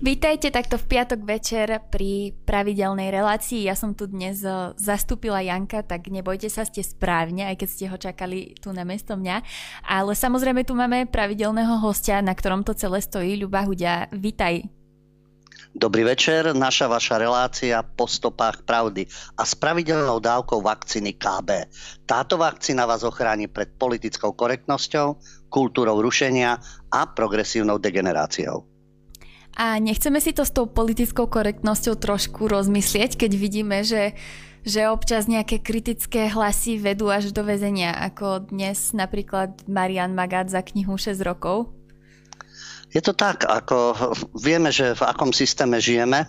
Vítajte takto v piatok večer pri pravidelnej relácii. Ja som tu dnes eh, zastúpila Janka, tak nebojte sa, ste správne, aj keď ste ho čakali tu na mesto mňa. Ale samozrejme tu máme pravidelného hostia, na ktorom to celé stojí, Ľuba Hudia. Vítaj. Dobrý večer, naša vaša relácia po stopách pravdy a s pravidelnou dávkou vakcíny KB. Táto vakcína vás ochráni pred politickou korektnosťou, kultúrou rušenia a progresívnou degeneráciou. A nechceme si to s tou politickou korektnosťou trošku rozmyslieť, keď vidíme, že, že občas nejaké kritické hlasy vedú až do väzenia, ako dnes napríklad Marian Magát za knihu 6 rokov? Je to tak, ako vieme, že v akom systéme žijeme.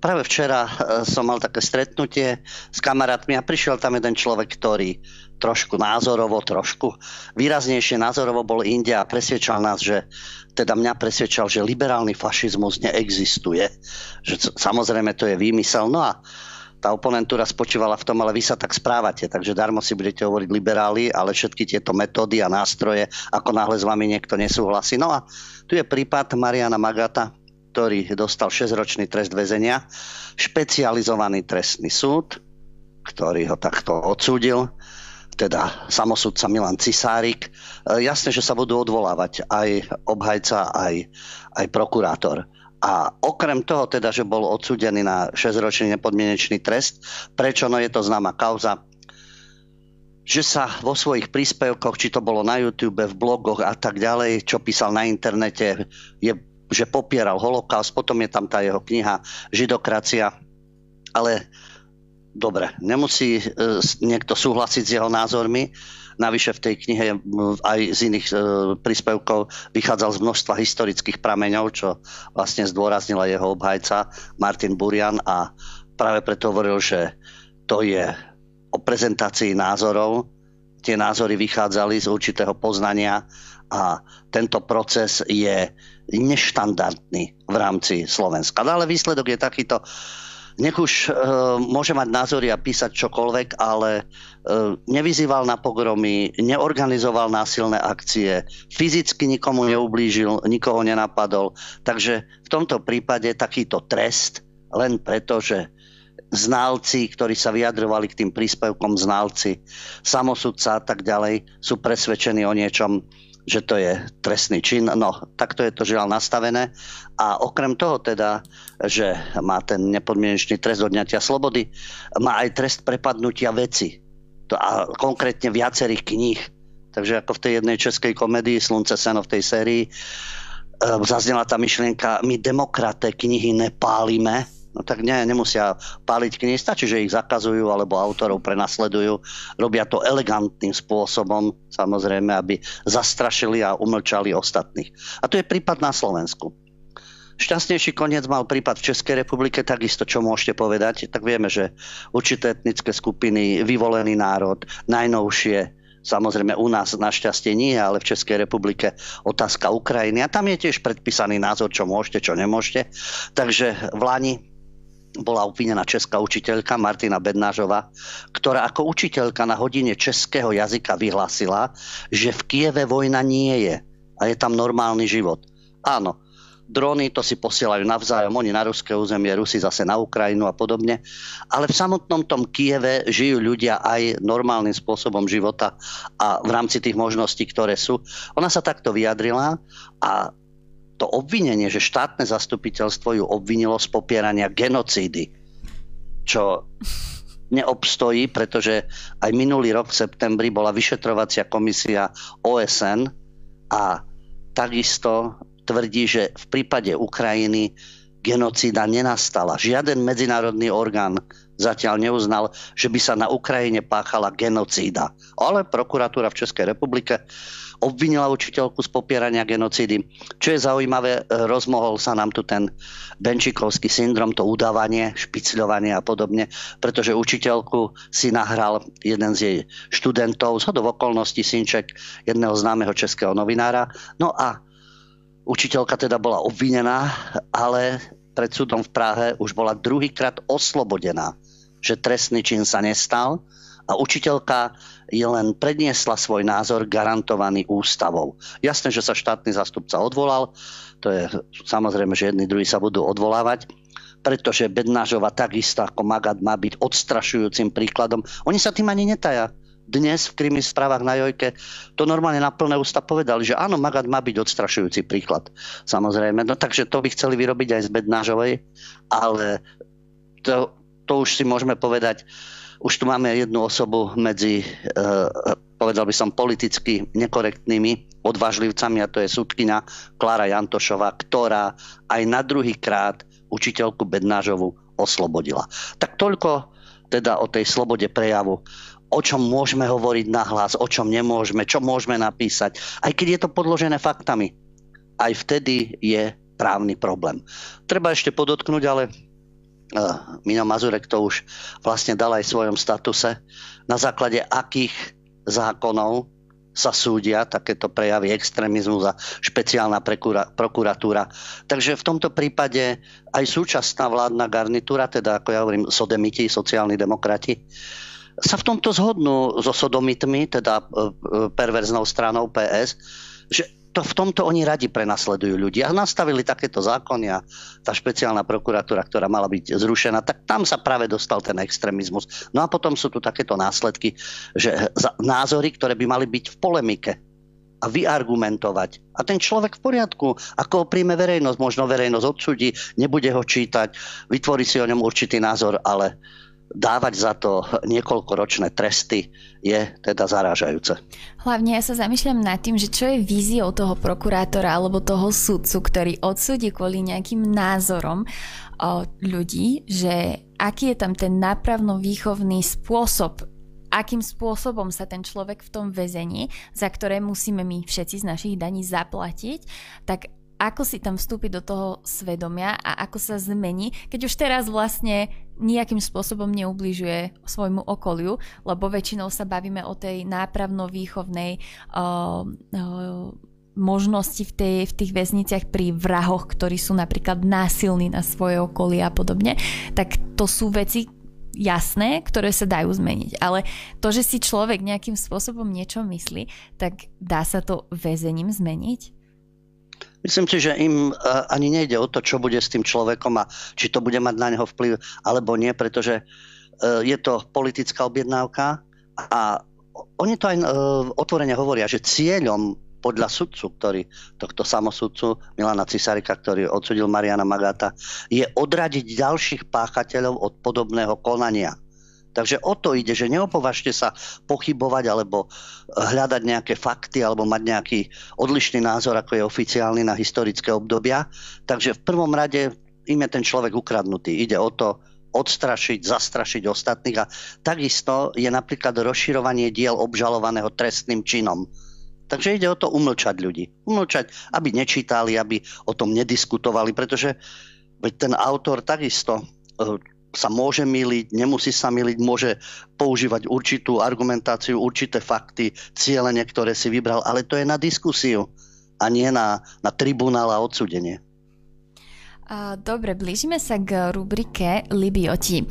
Práve včera e, som mal také stretnutie s kamarátmi a prišiel tam jeden človek, ktorý trošku názorovo, trošku výraznejšie názorovo bol India a presvedčal nás, že teda mňa presvedčal, že liberálny fašizmus neexistuje. Že samozrejme to je výmysel. No a tá oponentúra spočívala v tom, ale vy sa tak správate, takže darmo si budete hovoriť liberáli, ale všetky tieto metódy a nástroje, ako náhle s vami niekto nesúhlasí. No a tu je prípad Mariana Magata, ktorý dostal 6-ročný trest väzenia, špecializovaný trestný súd, ktorý ho takto odsúdil teda samosudca Milan Cisárik. E, jasne, že sa budú odvolávať aj obhajca, aj, aj prokurátor. A okrem toho teda, že bol odsúdený na 6-ročný nepodmienečný trest, prečo? No je to známa kauza, že sa vo svojich príspevkoch, či to bolo na YouTube, v blogoch a tak ďalej, čo písal na internete, je, že popieral holokaust, potom je tam tá jeho kniha Židokracia, ale dobre, nemusí e, niekto súhlasiť s jeho názormi. Navyše v tej knihe aj z iných e, príspevkov vychádzal z množstva historických prameňov, čo vlastne zdôraznila jeho obhajca Martin Burian a práve preto hovoril, že to je o prezentácii názorov. Tie názory vychádzali z určitého poznania a tento proces je neštandardný v rámci Slovenska. No ale výsledok je takýto nech už e, môže mať názory a písať čokoľvek, ale e, nevyzýval na pogromy, neorganizoval násilné akcie, fyzicky nikomu neublížil, nikoho nenapadol. Takže v tomto prípade takýto trest len preto, že znalci, ktorí sa vyjadrovali k tým príspevkom znalci, samosudca a tak ďalej, sú presvedčení o niečom, že to je trestný čin. No, takto je to žiaľ nastavené. A okrem toho teda, že má ten nepodmienečný trest odňatia slobody, má aj trest prepadnutia veci. To, a konkrétne viacerých kníh. Takže ako v tej jednej českej komedii Slunce seno v tej sérii e, zaznela tá myšlienka, my demokraté knihy nepálime, No tak nie, nemusia páliť knihy, stačí, že ich zakazujú alebo autorov prenasledujú. Robia to elegantným spôsobom, samozrejme, aby zastrašili a umlčali ostatných. A to je prípad na Slovensku. Šťastnejší koniec mal prípad v Českej republike, takisto čo môžete povedať, tak vieme, že určité etnické skupiny, vyvolený národ, najnovšie, Samozrejme u nás našťastie nie, ale v Českej republike otázka Ukrajiny. A tam je tiež predpísaný názor, čo môžete, čo nemôžete. Takže v Lani bola obvinená česká učiteľka Martina Bednážová, ktorá ako učiteľka na hodine českého jazyka vyhlásila, že v Kieve vojna nie je a je tam normálny život. Áno, dróny to si posielajú navzájom, oni na ruské územie, Rusi zase na Ukrajinu a podobne. Ale v samotnom tom Kieve žijú ľudia aj normálnym spôsobom života a v rámci tých možností, ktoré sú. Ona sa takto vyjadrila a to obvinenie, že štátne zastupiteľstvo ju obvinilo z popierania genocídy, čo neobstojí, pretože aj minulý rok v septembri bola vyšetrovacia komisia OSN a takisto tvrdí, že v prípade Ukrajiny genocída nenastala. Žiaden medzinárodný orgán zatiaľ neuznal, že by sa na Ukrajine páchala genocída. Ale prokuratúra v Českej republike obvinila učiteľku z popierania genocídy. Čo je zaujímavé, e, rozmohol sa nám tu ten Benčikovský syndrom, to udávanie, špicľovanie a podobne, pretože učiteľku si nahral jeden z jej študentov, z hodov okolností synček jedného známeho českého novinára. No a učiteľka teda bola obvinená, ale pred súdom v Prahe už bola druhýkrát oslobodená, že trestný čin sa nestal a učiteľka je len predniesla svoj názor garantovaný ústavou. Jasné, že sa štátny zastupca odvolal, to je samozrejme, že jedni druhí sa budú odvolávať, pretože Bednážova takisto ako Magad má byť odstrašujúcim príkladom. Oni sa tým ani netaja dnes v krimi správach na Jojke to normálne na plné ústa povedali, že áno, Magad má byť odstrašujúci príklad. Samozrejme, no takže to by chceli vyrobiť aj z Bednážovej, ale to, to už si môžeme povedať, už tu máme jednu osobu medzi, e, povedal by som, politicky nekorektnými odvážlivcami a to je sudkina Klára Jantošová, ktorá aj na druhý krát učiteľku Bednážovu oslobodila. Tak toľko teda o tej slobode prejavu o čom môžeme hovoriť nahlas, o čom nemôžeme, čo môžeme napísať, aj keď je to podložené faktami. Aj vtedy je právny problém. Treba ešte podotknúť, ale uh, Mino Mazurek to už vlastne dal aj v svojom statuse, na základe akých zákonov sa súdia takéto prejavy extrémizmu za špeciálna prokuratúra. Takže v tomto prípade aj súčasná vládna garnitúra, teda ako ja hovorím, sodemiti, sociálni demokrati, sa v tomto zhodnú so sodomitmi, teda e, e, perverznou stranou PS, že to v tomto oni radi prenasledujú ľudí. A nastavili takéto zákony a tá špeciálna prokuratúra, ktorá mala byť zrušená, tak tam sa práve dostal ten extrémizmus. No a potom sú tu takéto následky, že názory, ktoré by mali byť v polemike a vyargumentovať. A ten človek v poriadku, ako ho príjme verejnosť, možno verejnosť odsudí, nebude ho čítať, vytvorí si o ňom určitý názor, ale dávať za to niekoľkoročné tresty je teda zarážajúce. Hlavne ja sa zamýšľam nad tým, že čo je víziou toho prokurátora alebo toho sudcu, ktorý odsúdi kvôli nejakým názorom ľudí, že aký je tam ten nápravno-výchovný spôsob akým spôsobom sa ten človek v tom väzení, za ktoré musíme my všetci z našich daní zaplatiť, tak ako si tam vstúpiť do toho svedomia a ako sa zmení, keď už teraz vlastne nejakým spôsobom neubližuje svojmu okoliu, lebo väčšinou sa bavíme o tej nápravno-výchovnej uh, uh, možnosti v, tej, v tých väzniciach pri vrahoch, ktorí sú napríklad násilní na svoje okolie a podobne, tak to sú veci, jasné, ktoré sa dajú zmeniť. Ale to, že si človek nejakým spôsobom niečo myslí, tak dá sa to väzením zmeniť? Myslím si, že im e, ani nejde o to, čo bude s tým človekom a či to bude mať na neho vplyv alebo nie, pretože e, je to politická objednávka a oni to aj e, otvorene hovoria, že cieľom podľa sudcu, ktorý, tohto samosudcu Milana Cisarika, ktorý odsudil Mariana Magata, je odradiť ďalších páchateľov od podobného konania. Takže o to ide, že neopovažte sa pochybovať alebo hľadať nejaké fakty alebo mať nejaký odlišný názor, ako je oficiálny na historické obdobia. Takže v prvom rade im je ten človek ukradnutý. Ide o to odstrašiť, zastrašiť ostatných a takisto je napríklad rozširovanie diel obžalovaného trestným činom. Takže ide o to umlčať ľudí. Umlčať, aby nečítali, aby o tom nediskutovali, pretože ten autor takisto eh, sa môže miliť, nemusí sa miliť, môže používať určitú argumentáciu, určité fakty, cieľene, ktoré si vybral, ale to je na diskusiu a nie na, na tribunál a odsudenie. Dobre, blížime sa k rubrike Libioti.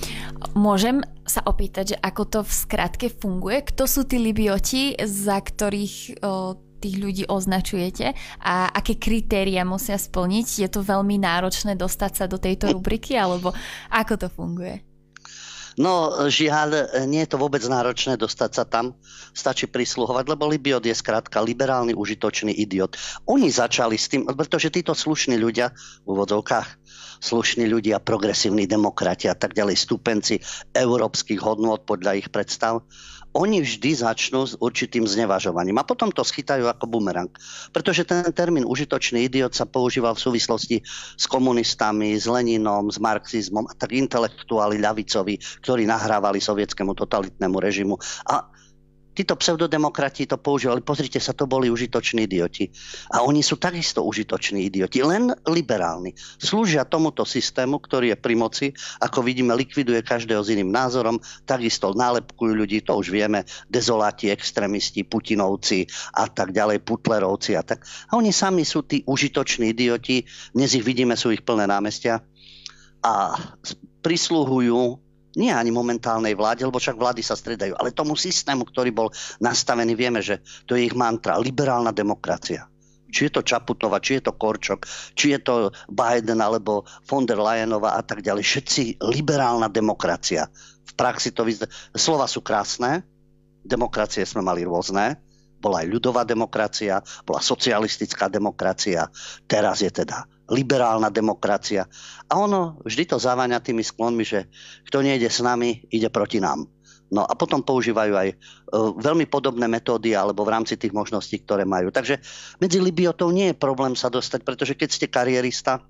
Môžem sa opýtať, že ako to v skratke funguje? Kto sú tí Libioti, za ktorých o, tých ľudí označujete a aké kritéria musia splniť? Je to veľmi náročné dostať sa do tejto rubriky alebo ako to funguje? No, žiaľ, nie je to vôbec náročné dostať sa tam. Stačí prisluhovať, lebo Libiot je skrátka liberálny, užitočný idiot. Oni začali s tým, pretože títo slušní ľudia, v úvodzovkách, slušní ľudia, progresívni demokrati a tak ďalej, stupenci európskych hodnôt podľa ich predstav, oni vždy začnú s určitým znevažovaním a potom to schytajú ako bumerang. Pretože ten termín užitočný idiot sa používal v súvislosti s komunistami, s Leninom, s marxizmom a tak intelektuáli ľavicovi, ktorí nahrávali sovietskému totalitnému režimu. A títo pseudodemokrati to používali. Pozrite sa, to boli užitoční idioti. A oni sú takisto užitoční idioti, len liberálni. Slúžia tomuto systému, ktorý je pri moci, ako vidíme, likviduje každého s iným názorom, takisto nálepkujú ľudí, to už vieme, dezoláti, extrémisti, putinovci a tak ďalej, putlerovci a tak. A oni sami sú tí užitoční idioti, dnes ich vidíme, sú ich plné námestia a prislúhujú nie ani momentálnej vláde, lebo však vlády sa stredajú, ale tomu systému, ktorý bol nastavený, vieme, že to je ich mantra, liberálna demokracia. či je to Čaputova, či je to Korčok, či je to Biden alebo von der Leyenová a tak ďalej. Všetci liberálna demokracia. V praxi to vyzerá. Slova sú krásne, demokracie sme mali rôzne, bola aj ľudová demokracia, bola socialistická demokracia, teraz je teda liberálna demokracia. A ono vždy to zaváňa tými sklonmi, že kto nejde s nami, ide proti nám. No a potom používajú aj e, veľmi podobné metódy alebo v rámci tých možností, ktoré majú. Takže medzi Libiotou nie je problém sa dostať, pretože keď ste karierista,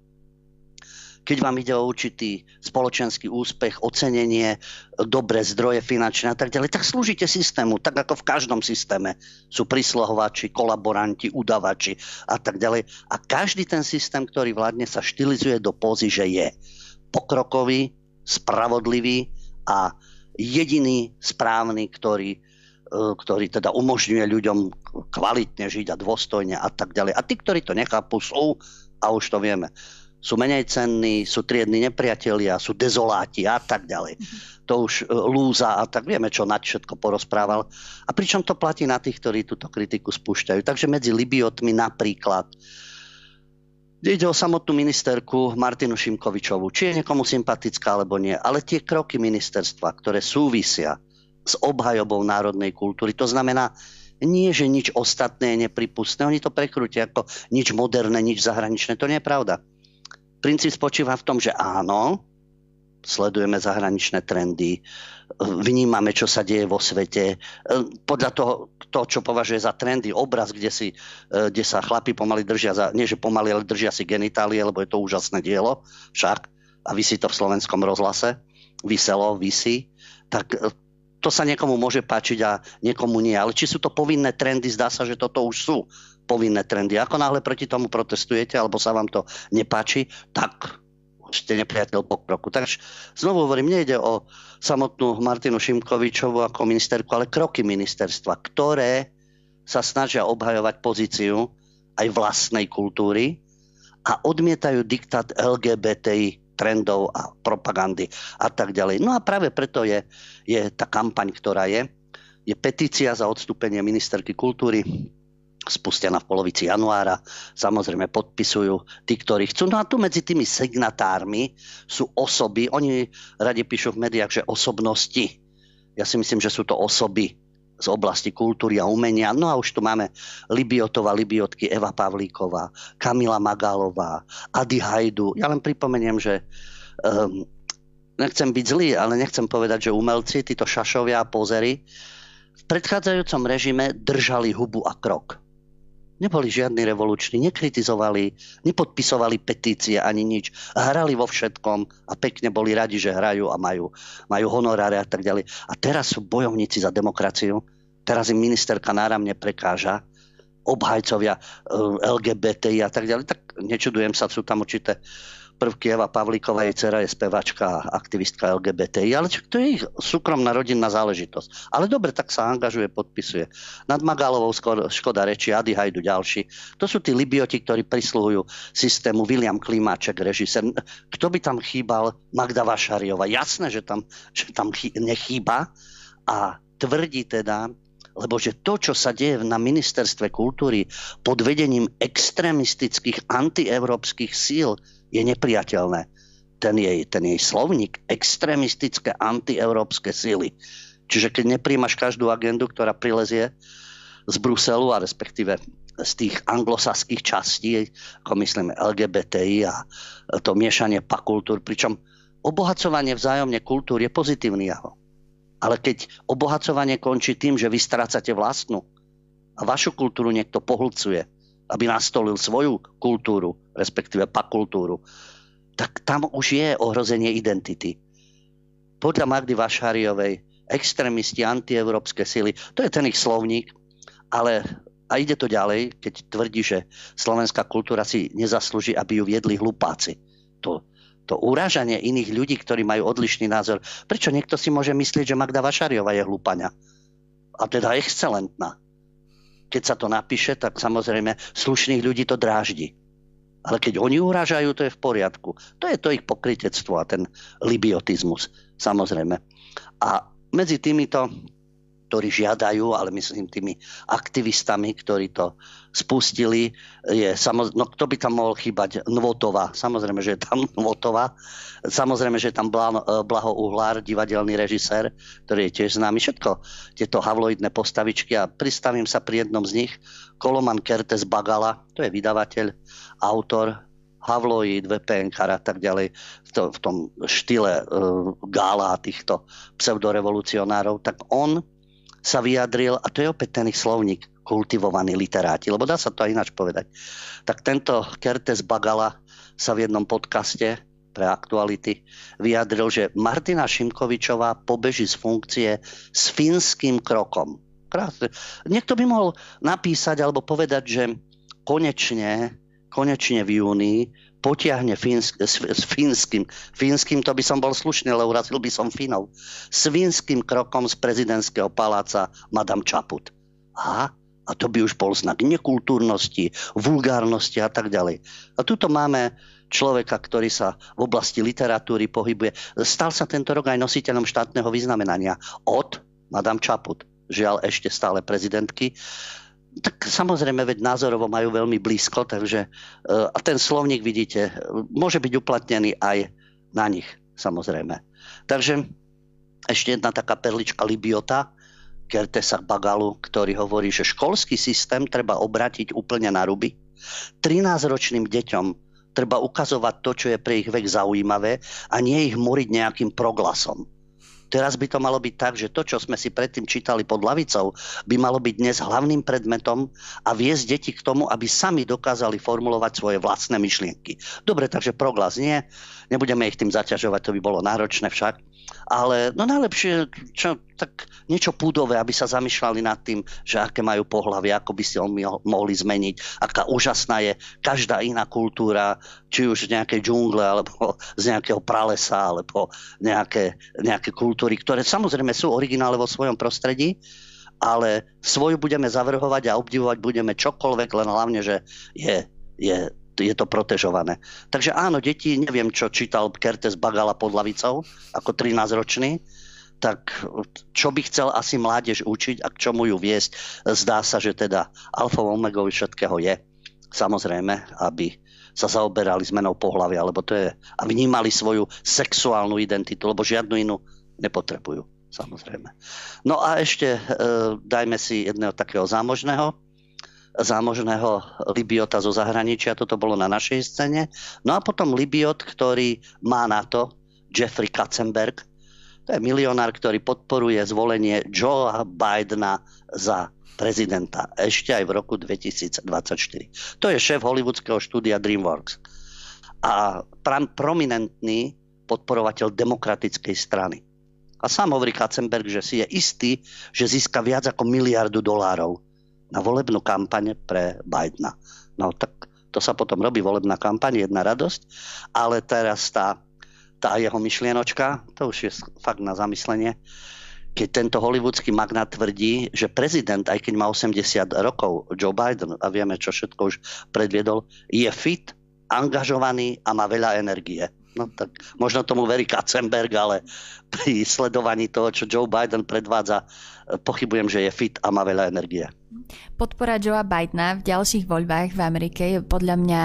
keď vám ide o určitý spoločenský úspech, ocenenie, dobré zdroje finančné a tak ďalej, tak slúžite systému, tak ako v každom systéme sú príslohovači, kolaboranti, udavači a tak ďalej. A každý ten systém, ktorý vládne, sa štilizuje do pózy, že je pokrokový, spravodlivý a jediný správny, ktorý, e, ktorý teda umožňuje ľuďom kvalitne žiť a dôstojne a tak ďalej. A tí, ktorí to nechápu, sú, a už to vieme, sú menej cenní, sú triedni nepriatelia, sú dezoláti a tak ďalej. To už e, lúza a tak vieme, čo nad všetko porozprával. A pričom to platí na tých, ktorí túto kritiku spúšťajú. Takže medzi Libiotmi napríklad Ide o samotnú ministerku Martinu Šimkovičovú. Či je niekomu sympatická alebo nie. Ale tie kroky ministerstva, ktoré súvisia s obhajobou národnej kultúry, to znamená, nie, že nič ostatné je nepripustné. Oni to prekrútia ako nič moderné, nič zahraničné. To nie je pravda. Princíp spočíva v tom, že áno, sledujeme zahraničné trendy, vnímame, čo sa deje vo svete. Podľa toho, to, čo považuje za trendy, obraz, kde, si, e, kde sa chlapi pomaly držia, za, nie že pomaly, ale držia si genitálie, lebo je to úžasné dielo však a vysí to v slovenskom rozhlase, vyselo, vysí, tak e, to sa niekomu môže páčiť a niekomu nie. Ale či sú to povinné trendy, zdá sa, že toto už sú povinné trendy. Ako náhle proti tomu protestujete, alebo sa vám to nepáči, tak ste nepriateľ pokroku. Takže znovu hovorím, nejde o samotnú Martinu Šimkovičovu ako ministerku, ale kroky ministerstva, ktoré sa snažia obhajovať pozíciu aj vlastnej kultúry a odmietajú diktát LGBTI trendov a propagandy a tak ďalej. No a práve preto je, je tá kampaň, ktorá je, je petícia za odstúpenie ministerky kultúry spustená v polovici januára. Samozrejme podpisujú tí, ktorí chcú. No a tu medzi tými signatármi sú osoby, oni radi píšu v médiách, že osobnosti. Ja si myslím, že sú to osoby z oblasti kultúry a umenia. No a už tu máme Libiotová, Libiotky, Eva Pavlíková, Kamila Magálová, Ady Hajdu. Ja len pripomeniem, že um, nechcem byť zlý, ale nechcem povedať, že umelci, títo šašovia a pozery v predchádzajúcom režime držali hubu a krok Neboli žiadni revoluční, nekritizovali, nepodpisovali petície ani nič. Hrali vo všetkom a pekne boli radi, že hrajú a majú, majú honoráre a tak ďalej. A teraz sú bojovníci za demokraciu. Teraz im ministerka náramne prekáža obhajcovia eh, LGBTI a tak ďalej. Tak nečudujem sa, sú tam určité prvky Eva Pavlíková, jej dcera je spevačka aktivistka LGBTI, ale to je ich súkromná rodinná záležitosť. Ale dobre, tak sa angažuje, podpisuje. Nad Magálovou škoda reči, Ady Hajdu ďalší. To sú tí libioti, ktorí prisluhujú systému William Klimáček, režisér. Kto by tam chýbal? Magda Vašariova. Jasné, že tam, že tam nechýba a tvrdí teda, lebo že to, čo sa deje na ministerstve kultúry pod vedením extrémistických antievropských síl, je nepriateľné. Ten jej, ten jej slovník, extrémistické antieurópske síly. Čiže keď nepríjmaš každú agendu, ktorá prilezie z Bruselu a respektíve z tých anglosaských častí, ako myslím LGBTI a to miešanie pakultúr, pričom obohacovanie vzájomne kultúr je pozitívny jav. Ale keď obohacovanie končí tým, že vy strácate vlastnú a vašu kultúru niekto pohlcuje, aby nastolil svoju kultúru, respektíve pakultúru, tak tam už je ohrozenie identity. Podľa Magdy Vašáriovej extrémisti, antievropské sily, to je ten ich slovník, ale a ide to ďalej, keď tvrdí, že slovenská kultúra si nezaslúži, aby ju viedli hlupáci. To, to urážanie iných ľudí, ktorí majú odlišný názor. Prečo niekto si môže myslieť, že Magda Vašariova je hlupania? A teda excelentná keď sa to napíše, tak samozrejme slušných ľudí to dráždi. Ale keď oni urážajú, to je v poriadku. To je to ich pokritectvo a ten libiotizmus, samozrejme. A medzi týmito ktorí žiadajú, ale myslím tými aktivistami, ktorí to spustili, je no kto by tam mohol chýbať? Nvotova. Samozrejme, že je tam Nvotova. Samozrejme, že je tam Blaho Uhlár, divadelný režisér, ktorý je tiež známy. Všetko tieto havloidné postavičky a pristavím sa pri jednom z nich. Koloman Kertes Bagala, to je vydavateľ, autor, Havloid, VPN a tak ďalej, v, to, v tom štýle uh, gála týchto pseudorevolucionárov, tak on sa vyjadril, a to je opäť ten ich slovník, kultivovaní literáti, lebo dá sa to aj ináč povedať. Tak tento Kertes Bagala sa v jednom podcaste pre aktuality vyjadril, že Martina Šimkovičová pobeží z funkcie s finským krokom. Krásne. Niekto by mohol napísať alebo povedať, že konečne, konečne v júni potiahne Fínsk, s, s fínskym, fínskym to by som bol slušný, ale urazil by som Finov, s fínskym krokom z prezidentského paláca Madame Čaput. Aha, a to by už bol znak nekultúrnosti, vulgárnosti a tak ďalej. A tuto máme človeka, ktorý sa v oblasti literatúry pohybuje. Stal sa tento rok aj nositeľom štátneho vyznamenania od Madame Čaput, žiaľ ešte stále prezidentky. Tak samozrejme, veď názorovo majú veľmi blízko, takže e, a ten slovník, vidíte, môže byť uplatnený aj na nich, samozrejme. Takže ešte jedna taká perlička Libiota, Kertesa Bagalu, ktorý hovorí, že školský systém treba obratiť úplne na ruby. 13-ročným deťom treba ukazovať to, čo je pre ich vek zaujímavé a nie ich moriť nejakým proglasom. Teraz by to malo byť tak, že to, čo sme si predtým čítali pod lavicou, by malo byť dnes hlavným predmetom a viesť deti k tomu, aby sami dokázali formulovať svoje vlastné myšlienky. Dobre, takže proglas nie, nebudeme ich tým zaťažovať, to by bolo náročné však. Ale no najlepšie čo, tak niečo púdové, aby sa zamýšľali nad tým, že aké majú pohľavy, ako by si ho mohli zmeniť, aká úžasná je každá iná kultúra, či už z nejakej džungle, alebo z nejakého pralesa, alebo nejaké, nejaké kultúry, ktoré samozrejme sú originále vo svojom prostredí, ale svoju budeme zavrhovať a obdivovať budeme čokoľvek, len hlavne, že je, je je to protežované. Takže áno, deti, neviem, čo čítal Kertes Bagala pod lavicou, ako 13-ročný, tak čo by chcel asi mládež učiť a k čomu ju viesť, zdá sa, že teda alfa omegou všetkého je. Samozrejme, aby sa zaoberali zmenou pohľavy, alebo to je, a vnímali svoju sexuálnu identitu, lebo žiadnu inú nepotrebujú, samozrejme. No a ešte e, dajme si jedného takého zámožného, zámožného Libiota zo zahraničia, toto bolo na našej scéne. No a potom Libiot, ktorý má na to, Jeffrey Katzenberg, to je milionár, ktorý podporuje zvolenie Joea Bidena za prezidenta ešte aj v roku 2024. To je šéf hollywoodského štúdia DreamWorks a prominentný podporovateľ demokratickej strany. A sám hovorí Katzenberg, že si je istý, že získa viac ako miliardu dolárov na volebnú kampaň pre Bidena. No tak to sa potom robí volebná kampaň, jedna radosť, ale teraz tá, tá jeho myšlienočka, to už je fakt na zamyslenie, keď tento hollywoodský magnát tvrdí, že prezident, aj keď má 80 rokov, Joe Biden, a vieme, čo všetko už predviedol, je fit, angažovaný a má veľa energie. No tak možno tomu verí Katzenberg, ale pri sledovaní toho, čo Joe Biden predvádza, pochybujem, že je fit a má veľa energie. Podpora Joea Bidena v ďalších voľbách v Amerike je podľa mňa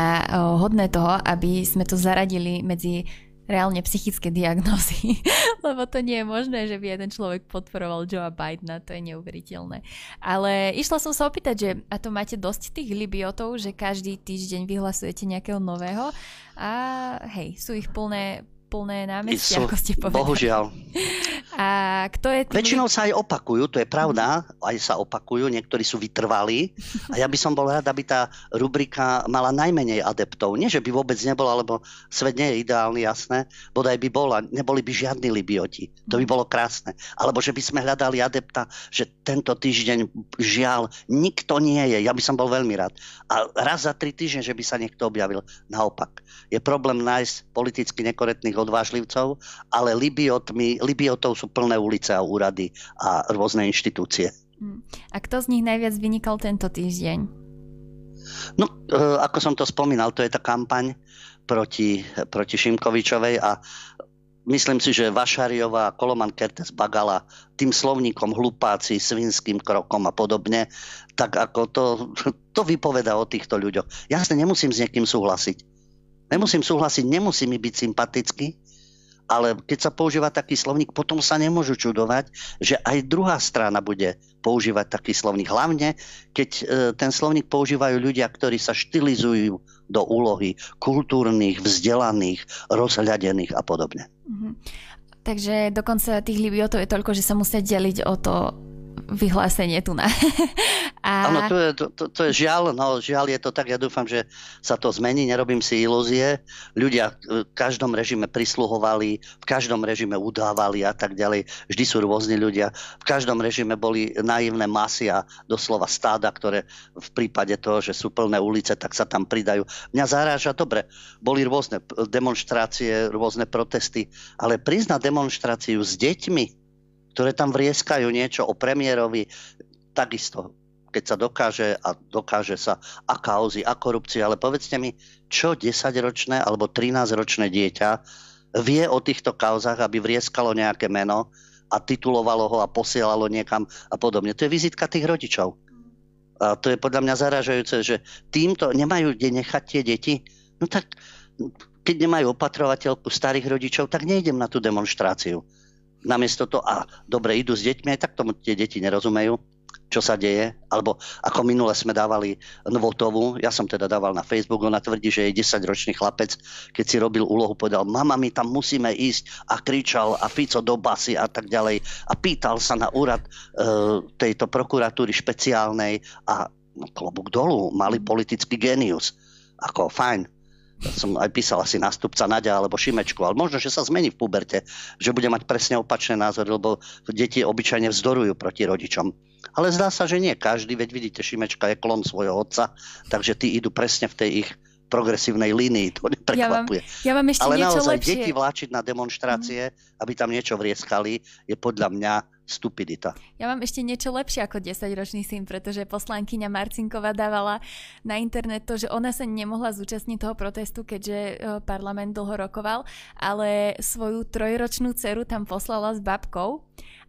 hodné toho, aby sme to zaradili medzi reálne psychické diagnózy, lebo to nie je možné, že by jeden človek podporoval Joea Bidena, to je neuveriteľné. Ale išla som sa opýtať, že a to máte dosť tých libiotov, že každý týždeň vyhlasujete nejakého nového a hej, sú ich plné, plné námestia, ako ste povedali. Bohužiaľ. A kto je tým... Väčšinou sa aj opakujú, to je pravda, aj sa opakujú, niektorí sú vytrvalí. A ja by som bol rád, aby tá rubrika mala najmenej adeptov. Nie, že by vôbec nebola, lebo svet nie je ideálny, jasné. Bodaj by bola, neboli by žiadni libioti. To by bolo krásne. Alebo že by sme hľadali adepta, že tento týždeň žiaľ nikto nie je. Ja by som bol veľmi rád. A raz za tri týždne, že by sa niekto objavil. Naopak. Je problém nájsť politicky nekorektných odvážlivcov, ale Libiotmi, Libiotov sú plné ulice a úrady a rôzne inštitúcie. Hm. A kto z nich najviac vynikal tento týždeň? No, e, ako som to spomínal, to je tá kampaň proti, proti Šimkovičovej a myslím si, že Vašariová, Koloman Kertes Bagala tým slovníkom hlupáci, svinským krokom a podobne, tak ako to, to vypoveda o týchto ľuďoch. Jasne, nemusím s niekým súhlasiť. Nemusím súhlasiť, nemusí mi byť sympatický, ale keď sa používa taký slovník, potom sa nemôžu čudovať, že aj druhá strana bude používať taký slovník. Hlavne, keď e, ten slovník používajú ľudia, ktorí sa štilizujú do úlohy kultúrnych, vzdelaných, rozhľadených a podobne. Mm-hmm. Takže dokonca tých libiotov je toľko, že sa musia deliť o to vyhlásenie tu na. Áno, to je, to, to, je žiaľ, no žiaľ je to tak, ja dúfam, že sa to zmení, nerobím si ilúzie. Ľudia v každom režime prisluhovali, v každom režime udávali a tak ďalej. Vždy sú rôzni ľudia. V každom režime boli naivné masy a doslova stáda, ktoré v prípade toho, že sú plné ulice, tak sa tam pridajú. Mňa zaráža, dobre, boli rôzne demonstrácie, rôzne protesty, ale priznať demonstráciu s deťmi, ktoré tam vrieskajú niečo o premiérovi, takisto keď sa dokáže a dokáže sa a kauzy, a korupcia, ale povedzte mi, čo 10-ročné alebo 13-ročné dieťa vie o týchto kauzach, aby vrieskalo nejaké meno a titulovalo ho a posielalo niekam a podobne. To je vizitka tých rodičov. A to je podľa mňa zaražajúce, že týmto nemajú kde nechať tie deti. No tak keď nemajú opatrovateľku starých rodičov, tak nejdem na tú demonstráciu namiesto to, a dobre, idú s deťmi, aj tak tomu tie deti nerozumejú, čo sa deje, alebo ako minule sme dávali Nvotovu, ja som teda dával na Facebook, ona tvrdí, že je 10-ročný chlapec, keď si robil úlohu, povedal, mama, my tam musíme ísť a kričal a Fico do basy a tak ďalej. A pýtal sa na úrad e, tejto prokuratúry špeciálnej a no, klobúk dolu, mali politický genius. Ako fajn, som aj písal asi nástupca Nadia alebo Šimečku, ale možno, že sa zmení v puberte, že bude mať presne opačné názory, lebo deti obyčajne vzdorujú proti rodičom. Ale zdá sa, že nie každý, veď vidíte, Šimečka je klon svojho otca, takže tí idú presne v tej ich progresívnej línii, to neprekvapuje. Ja vám, ja vám ešte Ale niečo naozaj lepšie. deti vláčiť na demonstrácie, mm. aby tam niečo vrieskali, je podľa mňa stupidita. Ja mám ešte niečo lepšie ako 10-ročný syn, pretože poslankyňa Marcinková dávala na internet to, že ona sa nemohla zúčastniť toho protestu, keďže e, parlament dlho rokoval, ale svoju trojročnú dceru tam poslala s babkou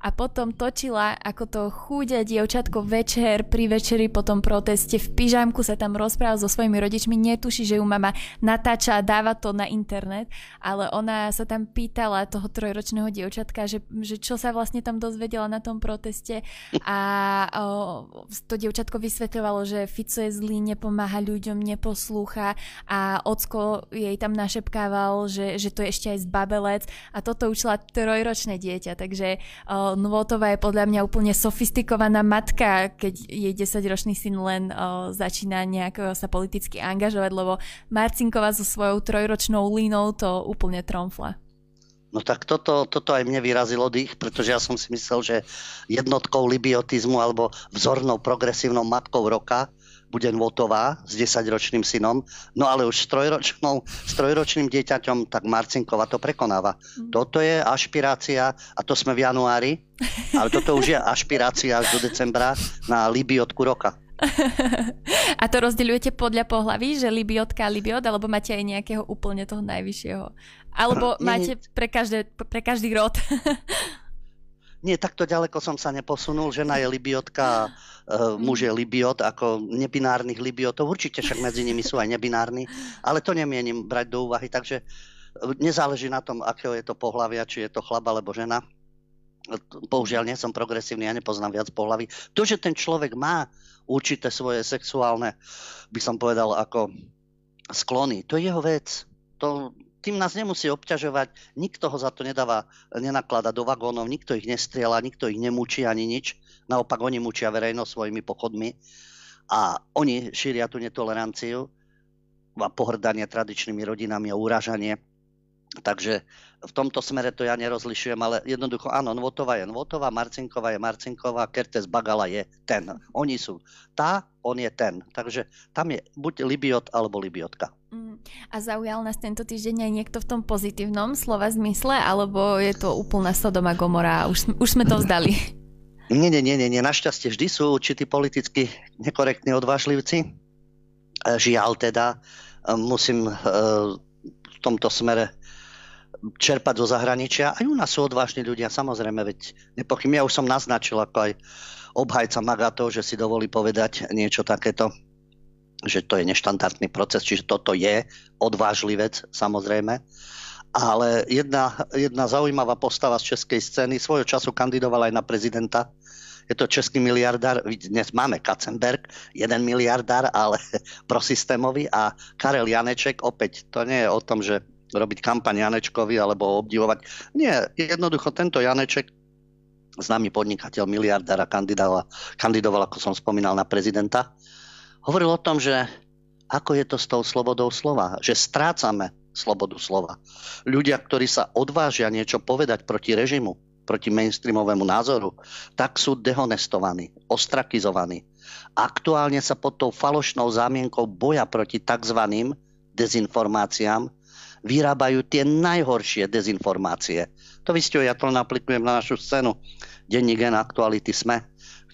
a potom točila, ako to chúďa dievčatko večer pri večeri po tom proteste. V pyžamku sa tam rozpráva so svojimi rodičmi, netuší, že ju mama natáča a dáva to na internet, ale ona sa tam pýtala toho trojročného dievčatka, že, že čo sa vlastne tam dozvedela na tom proteste. A o, to dievčatko vysvetľovalo, že Fico je zlý, nepomáha ľuďom, neposlúcha. A ocko jej tam našepkával, že, že to je ešte aj zbabelec. A toto učila trojročné dieťa, takže o, Nvotová je podľa mňa úplne sofistikovaná matka, keď jej 10-ročný syn len o, začína nejak sa politicky angažovať, lebo Marcinková so svojou trojročnou línou to úplne tromfla. No tak toto, toto aj mne vyrazilo dých, pretože ja som si myslel, že jednotkou libiotizmu alebo vzornou progresívnou matkou roka bude Votová s 10-ročným synom, no ale už s, trojročnou, s trojročným dieťaťom, tak Marcinkova to prekonáva. Mm. Toto je ašpirácia, a to sme v januári, ale toto už je ašpirácia až do decembra na Libiotku roka. A to rozdeľujete podľa pohlaví, že Libiotka a Libiot, alebo máte aj nejakého úplne toho najvyššieho? Alebo máte pre, každé, pre každý rod? Nie, takto ďaleko som sa neposunul. Žena je libiotka, uh, muž je libiot, ako nebinárnych libiotov. Určite však medzi nimi sú aj nebinárni, ale to nemienim brať do úvahy. Takže e, nezáleží na tom, akého je to pohľavia, či je to chlap alebo žena. Bohužiaľ, nie som progresívny, ja nepoznám viac pohľavy. To, že ten človek má určité svoje sexuálne, by som povedal, ako sklony, to je jeho vec. To, tým nás nemusí obťažovať, nikto ho za to nedáva, nenaklada do vagónov, nikto ich nestriela, nikto ich nemúči ani nič. Naopak oni mučia verejnosť svojimi pochodmi a oni šíria tú netoleranciu a pohrdanie tradičnými rodinami a uražanie. Takže v tomto smere to ja nerozlišujem, ale jednoducho áno, Nvotová je Nvotová, Marcinková je Marcinková, Kertes Bagala je ten. Oni sú tá, on je ten. Takže tam je buď Libiot alebo Libiotka. Mm. A zaujal nás tento týždeň aj niekto v tom pozitívnom slova zmysle, alebo je to úplná Sodoma Gomora už, už sme to vzdali? Nie, nie, nie, nie. Našťastie vždy sú určití politicky nekorektní odvážlivci. E, žiaľ teda, e, musím e, v tomto smere čerpať zo zahraničia. Aj u nás sú odvážni ľudia, samozrejme, veď nepochým. Ja už som naznačil ako aj obhajca Magato, že si dovolí povedať niečo takéto, že to je neštandardný proces, čiže toto je odvážlivec, samozrejme. Ale jedna, jedna zaujímavá postava z českej scény svojho času kandidovala aj na prezidenta. Je to český miliardár, dnes máme Katzenberg, jeden miliardár, ale prosystémový a Karel Janeček, opäť, to nie je o tom, že robiť kampaň Janečkovi alebo obdivovať. Nie, jednoducho tento Janeček známy podnikateľ, miliardár a kandidoval, kandidoval, ako som spomínal, na prezidenta, hovoril o tom, že ako je to s tou slobodou slova, že strácame slobodu slova. Ľudia, ktorí sa odvážia niečo povedať proti režimu, proti mainstreamovému názoru, tak sú dehonestovaní, ostrakizovaní. Aktuálne sa pod tou falošnou zámienkou boja proti tzv. dezinformáciám vyrábajú tie najhoršie dezinformácie. To vy ja to aplikujem na našu scénu. Denní gen aktuality sme,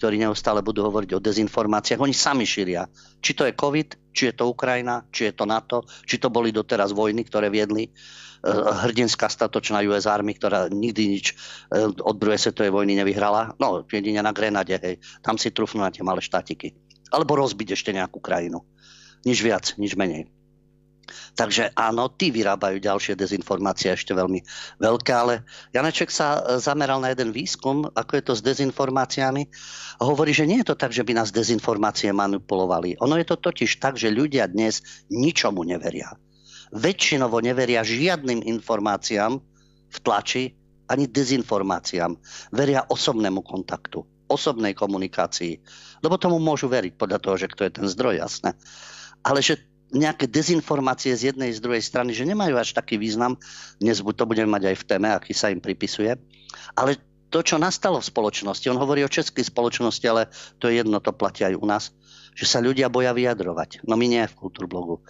ktorí neustále budú hovoriť o dezinformáciách. Oni sami šíria. Či to je COVID, či je to Ukrajina, či je to NATO, či to boli doteraz vojny, ktoré viedli. Eh, hrdinská statočná US Army, ktorá nikdy nič eh, od druhej svetovej vojny nevyhrala. No, jedine na Grenade, hej. Tam si trúfnú na tie malé štátiky. Alebo rozbiť ešte nejakú krajinu. Nič viac, nič menej. Takže áno, tí vyrábajú ďalšie dezinformácie ešte veľmi veľké, ale Janeček sa eh, zameral na jeden výskum, ako je to s dezinformáciami a hovorí, že nie je to tak, že by nás dezinformácie manipulovali. Ono je to totiž tak, že ľudia dnes ničomu neveria. Väčšinovo neveria žiadnym informáciám v tlači ani dezinformáciám. Veria osobnému kontaktu, osobnej komunikácii. Lebo tomu môžu veriť podľa toho, že kto je ten zdroj, jasné. Ale že nejaké dezinformácie z jednej z druhej strany, že nemajú až taký význam. Dnes to budeme mať aj v téme, aký sa im pripisuje. Ale to, čo nastalo v spoločnosti, on hovorí o českej spoločnosti, ale to je jedno, to platí aj u nás, že sa ľudia boja vyjadrovať. No my nie v Kultúrblogu.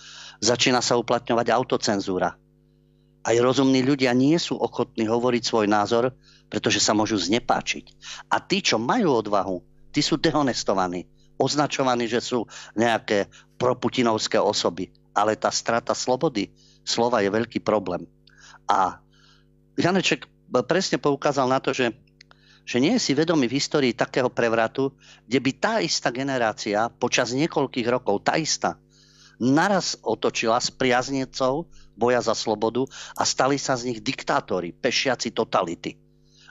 Začína sa uplatňovať autocenzúra. Aj rozumní ľudia nie sú ochotní hovoriť svoj názor, pretože sa môžu znepáčiť. A tí, čo majú odvahu, tí sú dehonestovaní, označovaní, že sú nejaké proputinovské osoby. Ale tá strata slobody slova je veľký problém. A Janeček presne poukázal na to, že že nie je si vedomý v histórii takého prevratu, kde by tá istá generácia počas niekoľkých rokov, tá istá, naraz otočila s priaznecov boja za slobodu a stali sa z nich diktátori, pešiaci totality.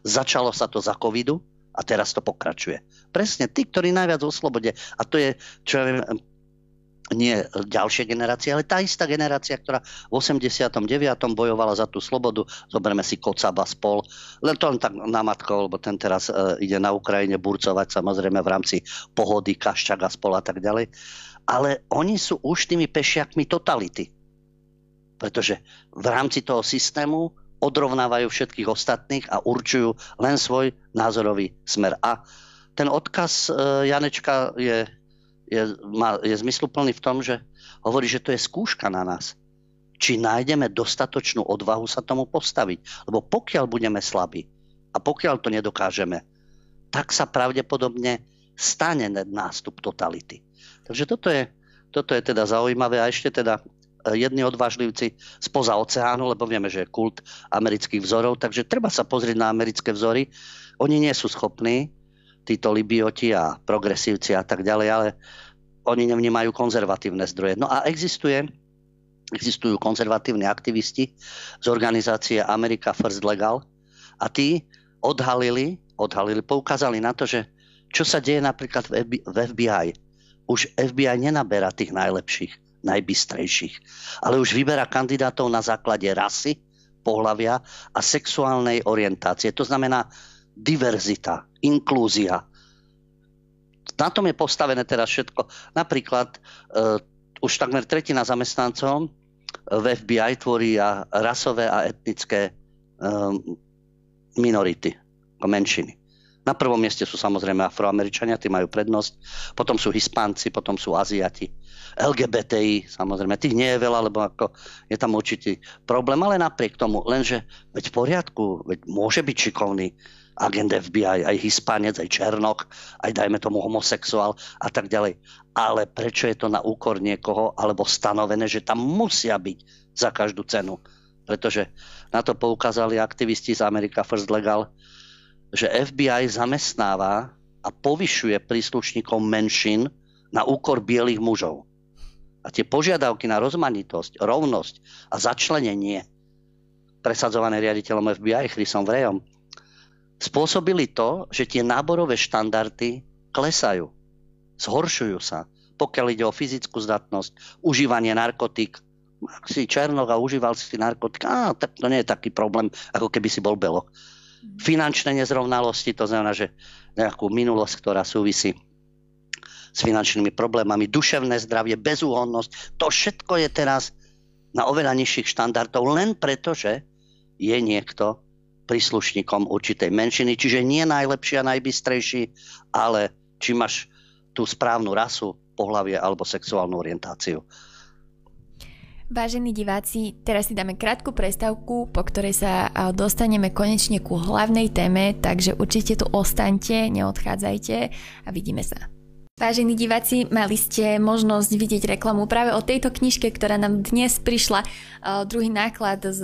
Začalo sa to za covidu a teraz to pokračuje. Presne tí, ktorí najviac o slobode. A to je, čo ja viem, nie ďalšia generácia, ale tá istá generácia, ktorá v 89. bojovala za tú slobodu. Zoberme si Kocaba spol. Len to len tak namatko, lebo ten teraz uh, ide na Ukrajine burcovať samozrejme v rámci pohody, Kaščaga spol a tak ďalej. Ale oni sú už tými pešiakmi totality. Pretože v rámci toho systému odrovnávajú všetkých ostatných a určujú len svoj názorový smer. A ten odkaz uh, Janečka je je, má, je zmysluplný v tom, že hovorí, že to je skúška na nás. Či nájdeme dostatočnú odvahu sa tomu postaviť. Lebo pokiaľ budeme slabí a pokiaľ to nedokážeme, tak sa pravdepodobne stane nástup totality. Takže toto je, toto je teda zaujímavé a ešte teda e, jedni odvážlivci spoza oceánu, lebo vieme, že je kult amerických vzorov, takže treba sa pozrieť na americké vzory. Oni nie sú schopní títo libioti a progresívci a tak ďalej, ale oni nevnímajú konzervatívne zdroje. No a existuje, existujú konzervatívni aktivisti z organizácie America First Legal a tí odhalili, odhalili, poukázali na to, že čo sa deje napríklad v FBI. Už FBI nenaberá tých najlepších, najbystrejších, ale už vyberá kandidátov na základe rasy, pohlavia a sexuálnej orientácie. To znamená diverzita, inklúzia, na tom je postavené teraz všetko. Napríklad uh, už takmer tretina zamestnancov v FBI tvorí rasové a etnické um, minority, menšiny. Na prvom mieste sú samozrejme afroameričania, tí majú prednosť, potom sú hispánci, potom sú aziati. LGBTI, samozrejme, tých nie je veľa, lebo ako je tam určitý problém, ale napriek tomu, lenže veď v poriadku, veď môže byť šikovný, agent FBI, aj Hispánec, aj Černok, aj dajme tomu homosexuál a tak ďalej. Ale prečo je to na úkor niekoho, alebo stanovené, že tam musia byť za každú cenu pretože na to poukázali aktivisti z America First Legal, že FBI zamestnáva a povyšuje príslušníkov menšín na úkor bielých mužov. A tie požiadavky na rozmanitosť, rovnosť a začlenenie presadzované riaditeľom FBI Chrisom Vrejom spôsobili to, že tie náborové štandardy klesajú, zhoršujú sa, pokiaľ ide o fyzickú zdatnosť, užívanie narkotík. Ak si černok a užíval si narkotík, á, tak to nie je taký problém, ako keby si bol belok. Finančné nezrovnalosti, to znamená, že nejakú minulosť, ktorá súvisí s finančnými problémami, duševné zdravie, bezúhonnosť, to všetko je teraz na oveľa nižších štandardov len preto, že je niekto príslušníkom určitej menšiny, čiže nie najlepší a najbystrejší, ale či máš tú správnu rasu, pohlavie alebo sexuálnu orientáciu. Vážení diváci, teraz si dáme krátku prestávku, po ktorej sa dostaneme konečne ku hlavnej téme, takže určite tu ostaňte, neodchádzajte a vidíme sa. Vážení diváci, mali ste možnosť vidieť reklamu práve o tejto knižke, ktorá nám dnes prišla, druhý náklad z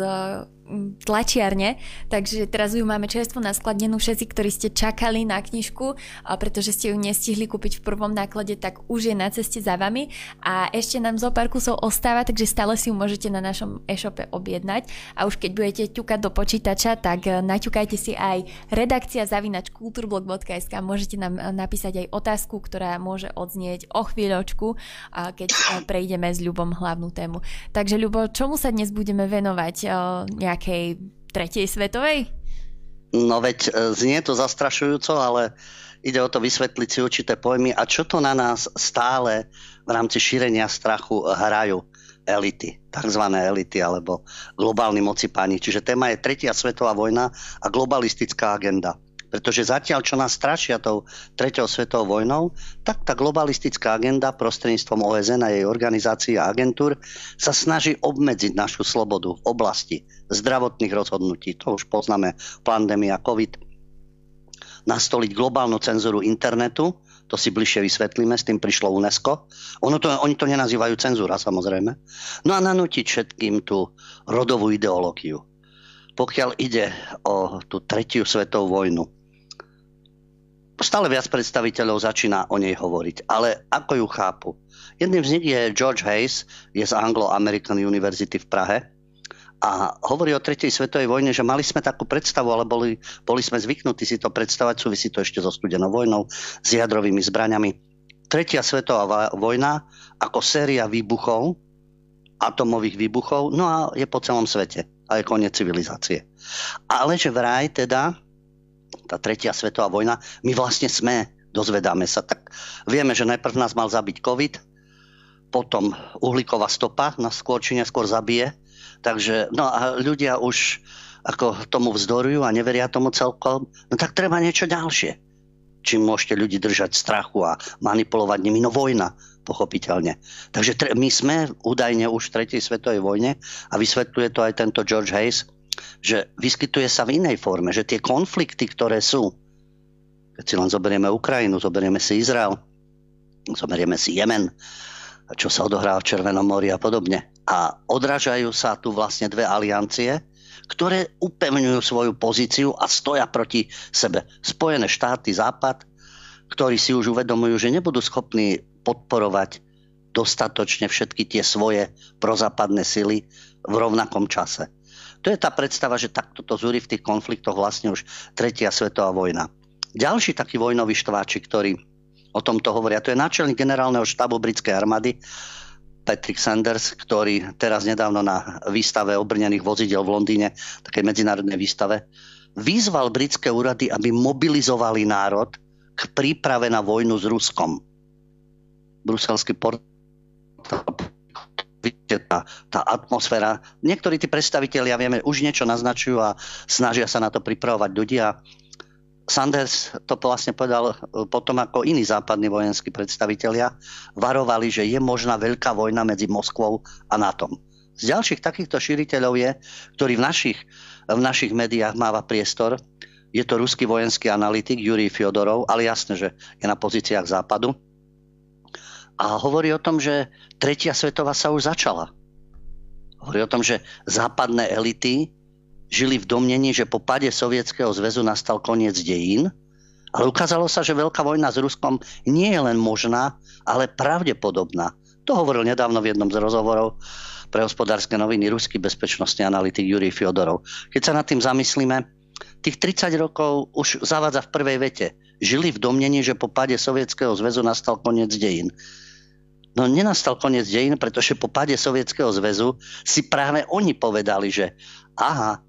tlačiarne, takže teraz ju máme čerstvo naskladnenú všetci, ktorí ste čakali na knižku, a pretože ste ju nestihli kúpiť v prvom náklade, tak už je na ceste za vami a ešte nám zo pár kusov ostáva, takže stále si ju môžete na našom e-shope objednať a už keď budete ťukať do počítača, tak e, naťukajte si aj redakcia zavinač kulturblog.sk, môžete nám e, napísať aj otázku, ktorá môže odznieť o chvíľočku, keď e, prejdeme s Ľubom hlavnú tému. Takže Ľubo, čomu sa dnes budeme venovať? Nejak nejakej tretej svetovej? No veď e, znie to zastrašujúco, ale ide o to vysvetliť si určité pojmy a čo to na nás stále v rámci šírenia strachu hrajú elity, tzv. elity alebo globálni moci páni. Čiže téma je tretia svetová vojna a globalistická agenda. Pretože zatiaľ, čo nás strašia tou treťou svetovou vojnou, tak tá globalistická agenda prostredníctvom OSN a jej organizácií a agentúr sa snaží obmedziť našu slobodu v oblasti zdravotných rozhodnutí. To už poznáme pandémia COVID. Nastoliť globálnu cenzúru internetu, to si bližšie vysvetlíme, s tým prišlo UNESCO. Ono to, oni to nenazývajú cenzúra, samozrejme. No a nanútiť všetkým tú rodovú ideológiu. Pokiaľ ide o tú tretiu svetovú vojnu, stále viac predstaviteľov začína o nej hovoriť. Ale ako ju chápu? Jedným z nich je George Hayes, je z Anglo-American University v Prahe a hovorí o tretej svetovej vojne, že mali sme takú predstavu, ale boli, boli sme zvyknutí si to predstavať, súvisí to ešte so studenou vojnou, s jadrovými zbraňami. Tretia svetová vojna ako séria výbuchov, atomových výbuchov, no a je po celom svete a je koniec civilizácie. Ale že vraj teda tá tretia svetová vojna, my vlastne sme, dozvedáme sa. Tak vieme, že najprv nás mal zabiť COVID, potom uhlíková stopa nás skôr či neskôr zabije. Takže, no a ľudia už ako tomu vzdorujú a neveria tomu celkom, no tak treba niečo ďalšie. Čím môžete ľudí držať strachu a manipulovať nimi, no vojna, pochopiteľne. Takže my sme údajne už v tretej svetovej vojne a vysvetľuje to aj tento George Hayes, že vyskytuje sa v inej forme, že tie konflikty, ktoré sú, keď si len zoberieme Ukrajinu, zoberieme si Izrael, zoberieme si Jemen, čo sa odohrá v Červenom mori a podobne. A odrážajú sa tu vlastne dve aliancie, ktoré upevňujú svoju pozíciu a stoja proti sebe. Spojené štáty, Západ, ktorí si už uvedomujú, že nebudú schopní podporovať dostatočne všetky tie svoje prozápadné sily v rovnakom čase. To je tá predstava, že takto to zúri v tých konfliktoch vlastne už tretia svetová vojna. Ďalší taký vojnový štváčik, ktorý o tomto hovoria, to je náčelník generálneho štábu britskej armády, Patrick Sanders, ktorý teraz nedávno na výstave obrnených vozidel v Londýne, takej medzinárodnej výstave, vyzval britské úrady, aby mobilizovali národ k príprave na vojnu s Ruskom. Bruselský portál tá, tá atmosféra. Niektorí tí predstavitelia, vieme, už niečo naznačujú a snažia sa na to pripravovať ľudia. Sanders to vlastne povedal e, potom ako iní západní vojenskí predstavitelia, varovali, že je možná veľká vojna medzi Moskvou a NATO. Z ďalších takýchto šíriteľov je, ktorý v našich, v našich médiách máva priestor, je to ruský vojenský analytik Jurij Fyodorov, ale jasne, že je na pozíciách západu a hovorí o tom, že tretia svetová sa už začala. Hovorí o tom, že západné elity žili v domnení, že po pade Sovietskeho zväzu nastal koniec dejín, ale ukázalo sa, že veľká vojna s Ruskom nie je len možná, ale pravdepodobná. To hovoril nedávno v jednom z rozhovorov pre hospodárske noviny ruský bezpečnostný analytik Jurij Fiodorov. Keď sa nad tým zamyslíme, tých 30 rokov už zavádza v prvej vete. Žili v domnení, že po páde Sovietskeho zväzu nastal koniec dejín. No nenastal koniec dejín, pretože po páde Sovietskeho zväzu si práve oni povedali, že aha,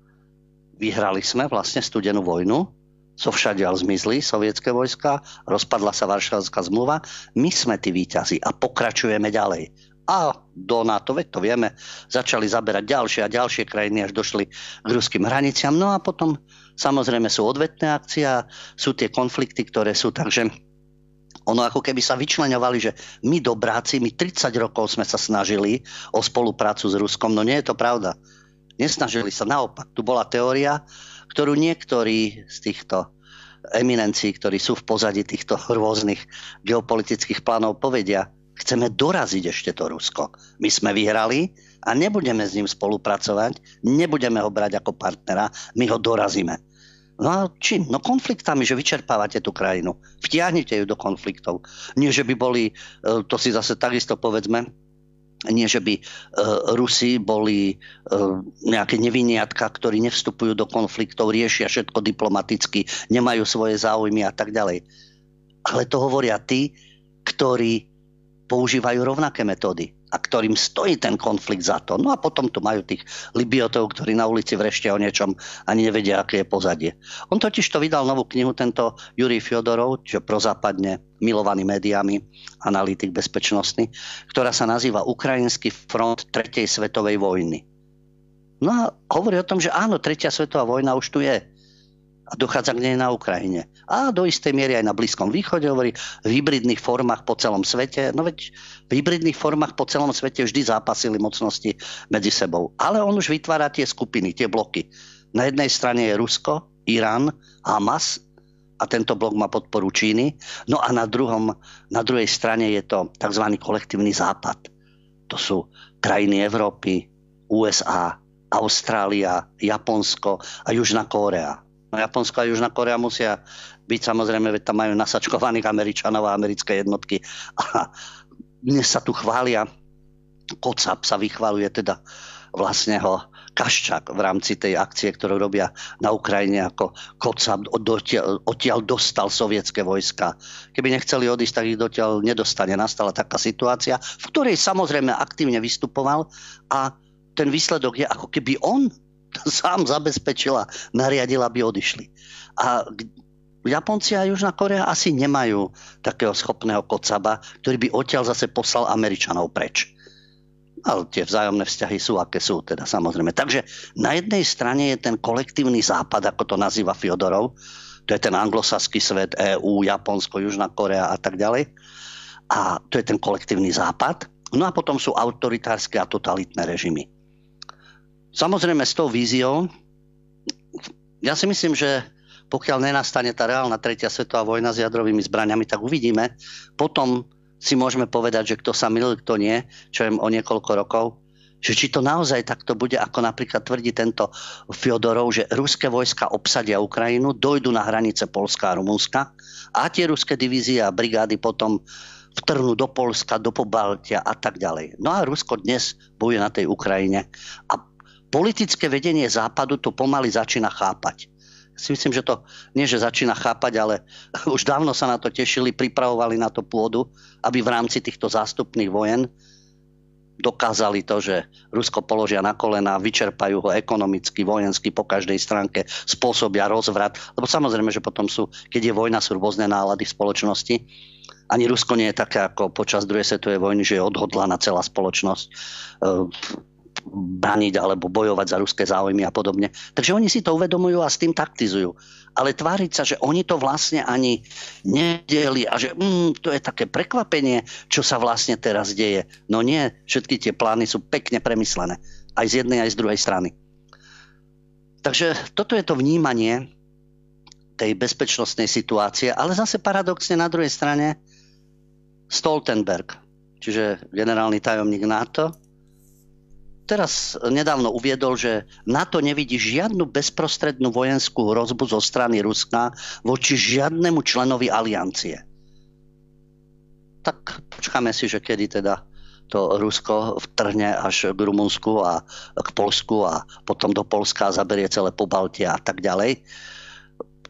vyhrali sme vlastne studenú vojnu, so všadiaľ zmizli sovietské vojska, rozpadla sa Varšavská zmluva, my sme tí výťazi a pokračujeme ďalej. A do NATO, veď to vieme, začali zaberať ďalšie a ďalšie krajiny, až došli k ruským hraniciam. No a potom samozrejme sú odvetné akcie sú tie konflikty, ktoré sú, takže ono ako keby sa vyčleňovali, že my dobráci, my 30 rokov sme sa snažili o spoluprácu s Ruskom, no nie je to pravda. Nesnažili sa, naopak. Tu bola teória, ktorú niektorí z týchto eminencií, ktorí sú v pozadí týchto rôznych geopolitických plánov, povedia, chceme doraziť ešte to Rusko. My sme vyhrali a nebudeme s ním spolupracovať, nebudeme ho brať ako partnera, my ho dorazíme. No a čím? No konfliktami, že vyčerpávate tú krajinu. Vtiahnite ju do konfliktov. Nie, že by boli, e, to si zase takisto povedzme, nie, že by e, Rusi boli e, nejaké neviniatka, ktorí nevstupujú do konfliktov, riešia všetko diplomaticky, nemajú svoje záujmy a tak ďalej. Ale to hovoria tí, ktorí používajú rovnaké metódy a ktorým stojí ten konflikt za to. No a potom tu majú tých Libiotov, ktorí na ulici vreštia o niečom ani nevedia, aké je pozadie. On totiž to vydal novú knihu, tento Jurij Fiodorov, čo prozápadne milovaný médiami, analytik bezpečnostný, ktorá sa nazýva Ukrajinský front tretej svetovej vojny. No a hovorí o tom, že áno, tretia svetová vojna už tu je a dochádza k nej na Ukrajine. A do istej miery aj na Blízkom východe, hovorí, v hybridných formách po celom svete. No veď v hybridných formách po celom svete vždy zápasili mocnosti medzi sebou. Ale on už vytvára tie skupiny, tie bloky. Na jednej strane je Rusko, Irán, Hamas a tento blok má podporu Číny. No a na, druhom, na druhej strane je to tzv. kolektívny západ. To sú krajiny Európy, USA, Austrália, Japonsko a Južná Kórea. No Japonsko a Južná Korea musia byť samozrejme, veď tam majú nasačkovaných Američanov a americké jednotky. A dnes sa tu chvália, Kocap sa vychvaluje teda vlastne ho Kaščák v rámci tej akcie, ktorú robia na Ukrajine ako Kocap odtiaľ, odtiaľ dostal sovietské vojska. Keby nechceli odísť, tak ich dotiaľ nedostane. Nastala taká situácia, v ktorej samozrejme aktívne vystupoval a ten výsledok je, ako keby on sám zabezpečila, nariadila, aby odišli. A Japonci a Južná Korea asi nemajú takého schopného kocaba, ktorý by odtiaľ zase poslal Američanov preč. Ale tie vzájomné vzťahy sú, aké sú, teda samozrejme. Takže na jednej strane je ten kolektívny západ, ako to nazýva Fiodorov, to je ten anglosaský svet, EÚ, Japonsko, Južná Korea a tak ďalej. A to je ten kolektívny západ. No a potom sú autoritárske a totalitné režimy. Samozrejme s tou víziou, ja si myslím, že pokiaľ nenastane tá reálna tretia svetová vojna s jadrovými zbraniami, tak uvidíme. Potom si môžeme povedať, že kto sa milil, kto nie, čo je o niekoľko rokov. Že či to naozaj takto bude, ako napríklad tvrdí tento Fiodorov, že ruské vojska obsadia Ukrajinu, dojdu na hranice Polska a Rumunska a tie ruské divízie a brigády potom vtrhnú do Polska, do Pobaltia a tak ďalej. No a Rusko dnes bojuje na tej Ukrajine a politické vedenie západu to pomaly začína chápať. Si myslím, že to nie, že začína chápať, ale už dávno sa na to tešili, pripravovali na to pôdu, aby v rámci týchto zástupných vojen dokázali to, že Rusko položia na kolena, vyčerpajú ho ekonomicky, vojensky po každej stránke, spôsobia rozvrat. Lebo samozrejme, že potom sú, keď je vojna, sú rôzne nálady v spoločnosti. Ani Rusko nie je také ako počas druhej svetovej vojny, že je odhodlaná celá spoločnosť braniť alebo bojovať za ruské záujmy a podobne. Takže oni si to uvedomujú a s tým taktizujú. Ale tváriť sa, že oni to vlastne ani nedeli a že mm, to je také prekvapenie, čo sa vlastne teraz deje. No nie, všetky tie plány sú pekne premyslené. Aj z jednej, aj z druhej strany. Takže toto je to vnímanie tej bezpečnostnej situácie, ale zase paradoxne na druhej strane Stoltenberg, čiže generálny tajomník NATO, teraz nedávno uviedol, že NATO nevidí žiadnu bezprostrednú vojenskú hrozbu zo strany Ruska voči žiadnemu členovi aliancie. Tak počkáme si, že kedy teda to Rusko vtrhne až k Rumunsku a k Polsku a potom do Polska a zaberie celé Pobaltia a tak ďalej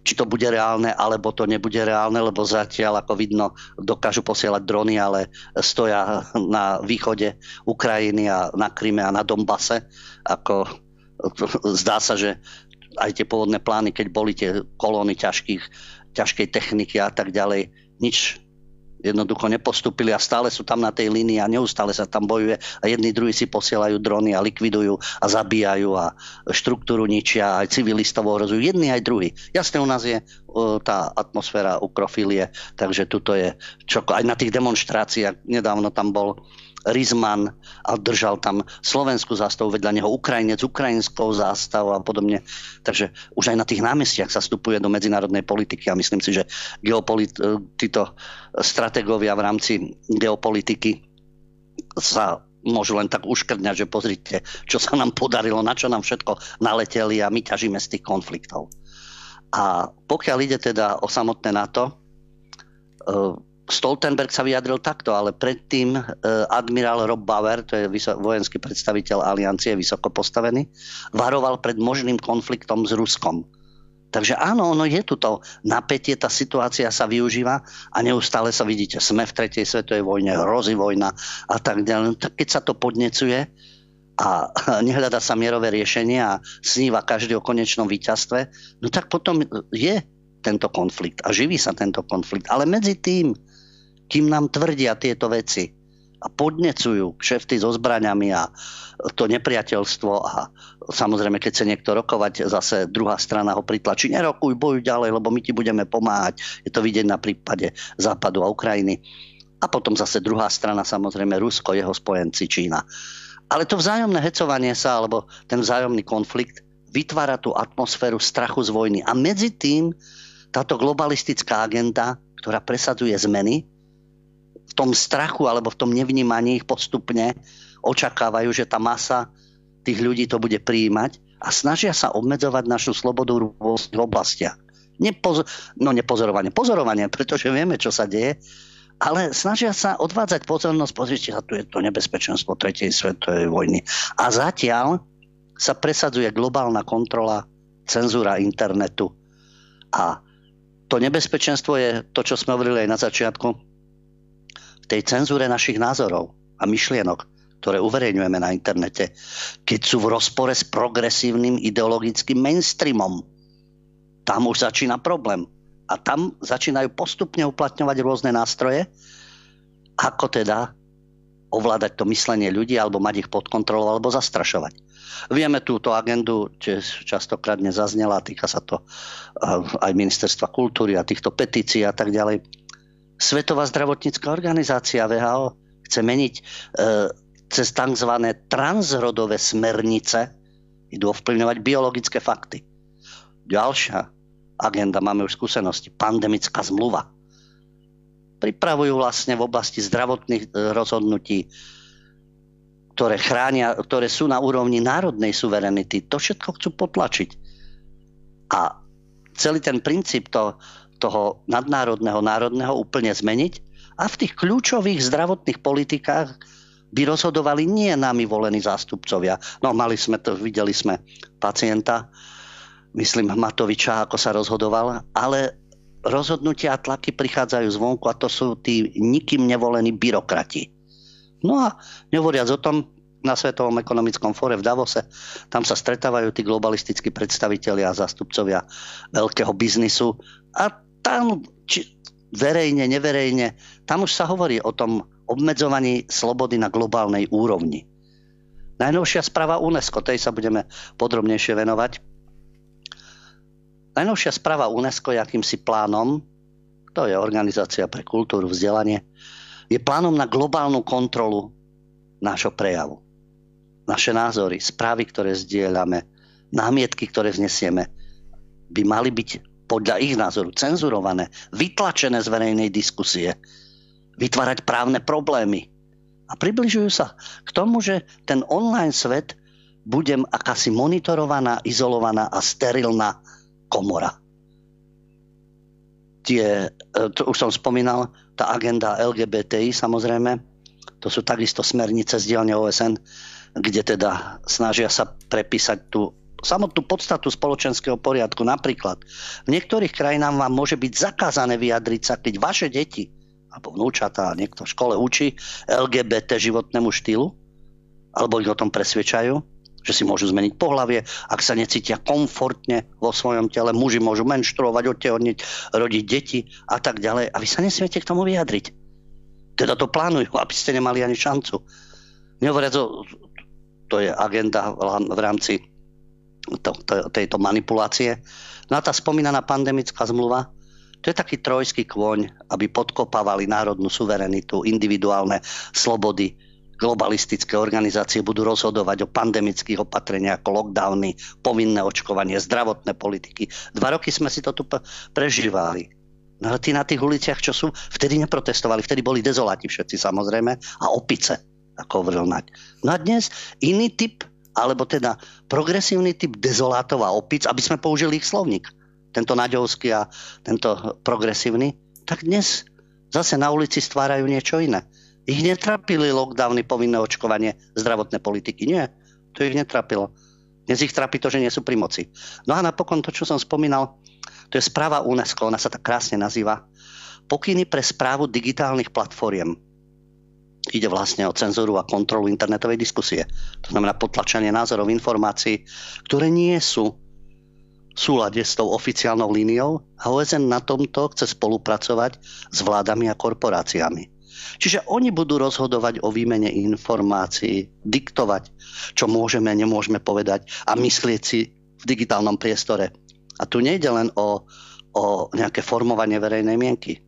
či to bude reálne, alebo to nebude reálne, lebo zatiaľ, ako vidno, dokážu posielať drony, ale stoja na východe Ukrajiny a na Kryme a na Dombase. Ako, zdá sa, že aj tie pôvodné plány, keď boli tie kolóny ťažkých, ťažkej techniky a tak ďalej, nič jednoducho nepostupili a stále sú tam na tej línii a neustále sa tam bojuje a jedni druhí si posielajú drony a likvidujú a zabíjajú a štruktúru ničia aj civilistov ohrozujú. Jedni aj druhí. Jasne u nás je uh, tá atmosféra ukrofilie, takže tuto je čo, aj na tých demonstráciách, nedávno tam bol Rizman a držal tam slovenskú zástavu, vedľa neho Ukrajinec, ukrajinskou zástavou a podobne. Takže už aj na tých námestiach sa vstupuje do medzinárodnej politiky a myslím si, že geopolit- e, títo strategovia v rámci geopolitiky sa môžu len tak uškrňať, že pozrite, čo sa nám podarilo, na čo nám všetko naleteli a my ťažíme z tých konfliktov. A pokiaľ ide teda o samotné NATO, e, Stoltenberg sa vyjadril takto, ale predtým e, admirál Rob Bauer, to je vojenský predstaviteľ aliancie, vysoko postavený, varoval pred možným konfliktom s Ruskom. Takže áno, ono je tu to napätie, tá situácia sa využíva a neustále sa vidíte, sme v tretej svetovej vojne, hrozí vojna a tak ďalej. No tak keď sa to podnecuje a nehľada sa mierové riešenie a sníva každý o konečnom víťazstve, no tak potom je tento konflikt a živí sa tento konflikt. Ale medzi tým kým nám tvrdia tieto veci a podnecujú kšefty so zbraňami a to nepriateľstvo a samozrejme, keď sa niekto rokovať, zase druhá strana ho pritlačí, nerokuj, bojuj ďalej, lebo my ti budeme pomáhať. Je to vidieť na prípade Západu a Ukrajiny. A potom zase druhá strana, samozrejme Rusko, jeho spojenci Čína. Ale to vzájomné hecovanie sa, alebo ten vzájomný konflikt vytvára tú atmosféru strachu z vojny. A medzi tým táto globalistická agenda, ktorá presadzuje zmeny, tom strachu alebo v tom nevnímaní ich postupne očakávajú, že tá masa tých ľudí to bude prijímať a snažia sa obmedzovať našu slobodu v rôznych oblastiach. Nepozor- no nepozorovanie, pozorovanie, pretože vieme, čo sa deje, ale snažia sa odvádzať pozornosť, pozrite sa, tu je to nebezpečenstvo tretej svetovej vojny. A zatiaľ sa presadzuje globálna kontrola, cenzúra internetu. A to nebezpečenstvo je to, čo sme hovorili aj na začiatku, tej cenzúre našich názorov a myšlienok, ktoré uverejňujeme na internete, keď sú v rozpore s progresívnym ideologickým mainstreamom. Tam už začína problém. A tam začínajú postupne uplatňovať rôzne nástroje, ako teda ovládať to myslenie ľudí, alebo mať ich pod kontrolou, alebo zastrašovať. Vieme túto agendu, čo častokrát nezaznela, týka sa to aj ministerstva kultúry a týchto petícií a tak ďalej Svetová zdravotnícká organizácia VHO chce meniť e, cez tzv. transrodové smernice, idú ovplyvňovať biologické fakty. Ďalšia agenda, máme už skúsenosti, pandemická zmluva. Pripravujú vlastne v oblasti zdravotných e, rozhodnutí, ktoré, chránia, ktoré sú na úrovni národnej suverenity. To všetko chcú potlačiť. A celý ten princíp to, toho nadnárodného, národného úplne zmeniť a v tých kľúčových zdravotných politikách by rozhodovali nie nami volení zástupcovia. No mali sme to, videli sme pacienta, myslím Matoviča, ako sa rozhodoval, ale rozhodnutia a tlaky prichádzajú zvonku a to sú tí nikým nevolení byrokrati. No a nehovoriac o tom, na Svetovom ekonomickom fóre v Davose. Tam sa stretávajú tí globalistickí predstavitelia a zástupcovia veľkého biznisu a tam, či verejne, neverejne, tam už sa hovorí o tom obmedzovaní slobody na globálnej úrovni. Najnovšia správa UNESCO, tej sa budeme podrobnejšie venovať. Najnovšia správa UNESCO je akýmsi plánom, to je Organizácia pre kultúru, vzdelanie, je plánom na globálnu kontrolu nášho prejavu. Naše názory, správy, ktoré zdieľame, námietky, ktoré vznesieme, by mali byť podľa ich názoru cenzurované, vytlačené z verejnej diskusie, vytvárať právne problémy A približujú sa k tomu, že ten online svet bude akási monitorovaná, izolovaná a sterilná komora. Tie, e, to už som spomínal, tá agenda LGBTI samozrejme, to sú takisto smernice z dielne OSN, kde teda snažia sa prepísať tú samotnú podstatu spoločenského poriadku. Napríklad v niektorých krajinách vám môže byť zakázané vyjadriť sa, keď vaše deti alebo vnúčatá niekto v škole učí LGBT životnému štýlu, alebo ich o tom presvedčajú, že si môžu zmeniť pohlavie, ak sa necítia komfortne vo svojom tele, muži môžu menštruovať, odtehotniť, rodiť deti a tak ďalej. A vy sa nesmiete k tomu vyjadriť. Teda to plánujú, aby ste nemali ani šancu. Nehovoriac to je agenda v rámci to, to, tejto manipulácie. No a tá spomínaná pandemická zmluva, to je taký trojský kôň, aby podkopávali národnú suverenitu, individuálne slobody. Globalistické organizácie budú rozhodovať o pandemických opatreniach ako lockdowny, povinné očkovanie, zdravotné politiky. Dva roky sme si to tu prežívali. No ale tí na tých uliciach, čo sú, vtedy neprotestovali, vtedy boli dezoláti všetci samozrejme a opice, ako hovoril Naď. No a dnes iný typ, alebo teda progresívny typ dezolátov a opic, aby sme použili ich slovník tento naďovský a tento progresívny, tak dnes zase na ulici stvárajú niečo iné. Ich netrapili lockdowny, povinné očkovanie, zdravotné politiky. Nie, to ich netrapilo. Dnes ich trápi to, že nie sú pri moci. No a napokon to, čo som spomínal, to je správa UNESCO, ona sa tak krásne nazýva. Pokyny pre správu digitálnych platformiem. Ide vlastne o cenzúru a kontrolu internetovej diskusie. To znamená potlačanie názorov, informácií, ktoré nie sú súlade s tou oficiálnou líniou a OSN na tomto chce spolupracovať s vládami a korporáciami. Čiže oni budú rozhodovať o výmene informácií, diktovať, čo môžeme a nemôžeme povedať a myslieť si v digitálnom priestore. A tu nejde len o, o nejaké formovanie verejnej mienky.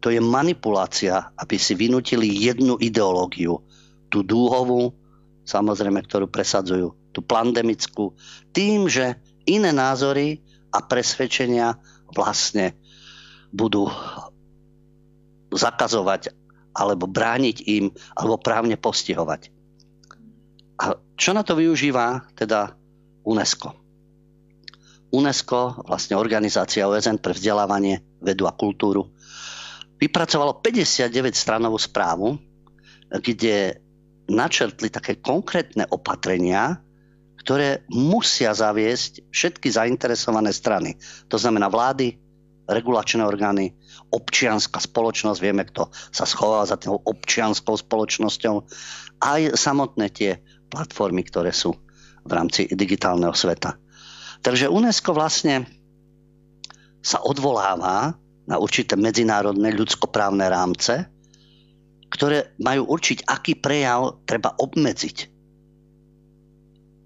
To je manipulácia, aby si vynutili jednu ideológiu, tú dúhovú, samozrejme, ktorú presadzujú, tú pandemickú, tým, že iné názory a presvedčenia vlastne budú zakazovať alebo brániť im alebo právne postihovať. A čo na to využíva teda UNESCO? UNESCO, vlastne organizácia OSN pre vzdelávanie, vedu a kultúru, vypracovalo 59 stranovú správu, kde načrtli také konkrétne opatrenia, ktoré musia zaviesť všetky zainteresované strany. To znamená vlády, regulačné orgány, občianská spoločnosť, vieme, kto sa schováva za tou občianskou spoločnosťou, aj samotné tie platformy, ktoré sú v rámci digitálneho sveta. Takže UNESCO vlastne sa odvoláva na určité medzinárodné ľudskoprávne rámce, ktoré majú určiť, aký prejav treba obmedziť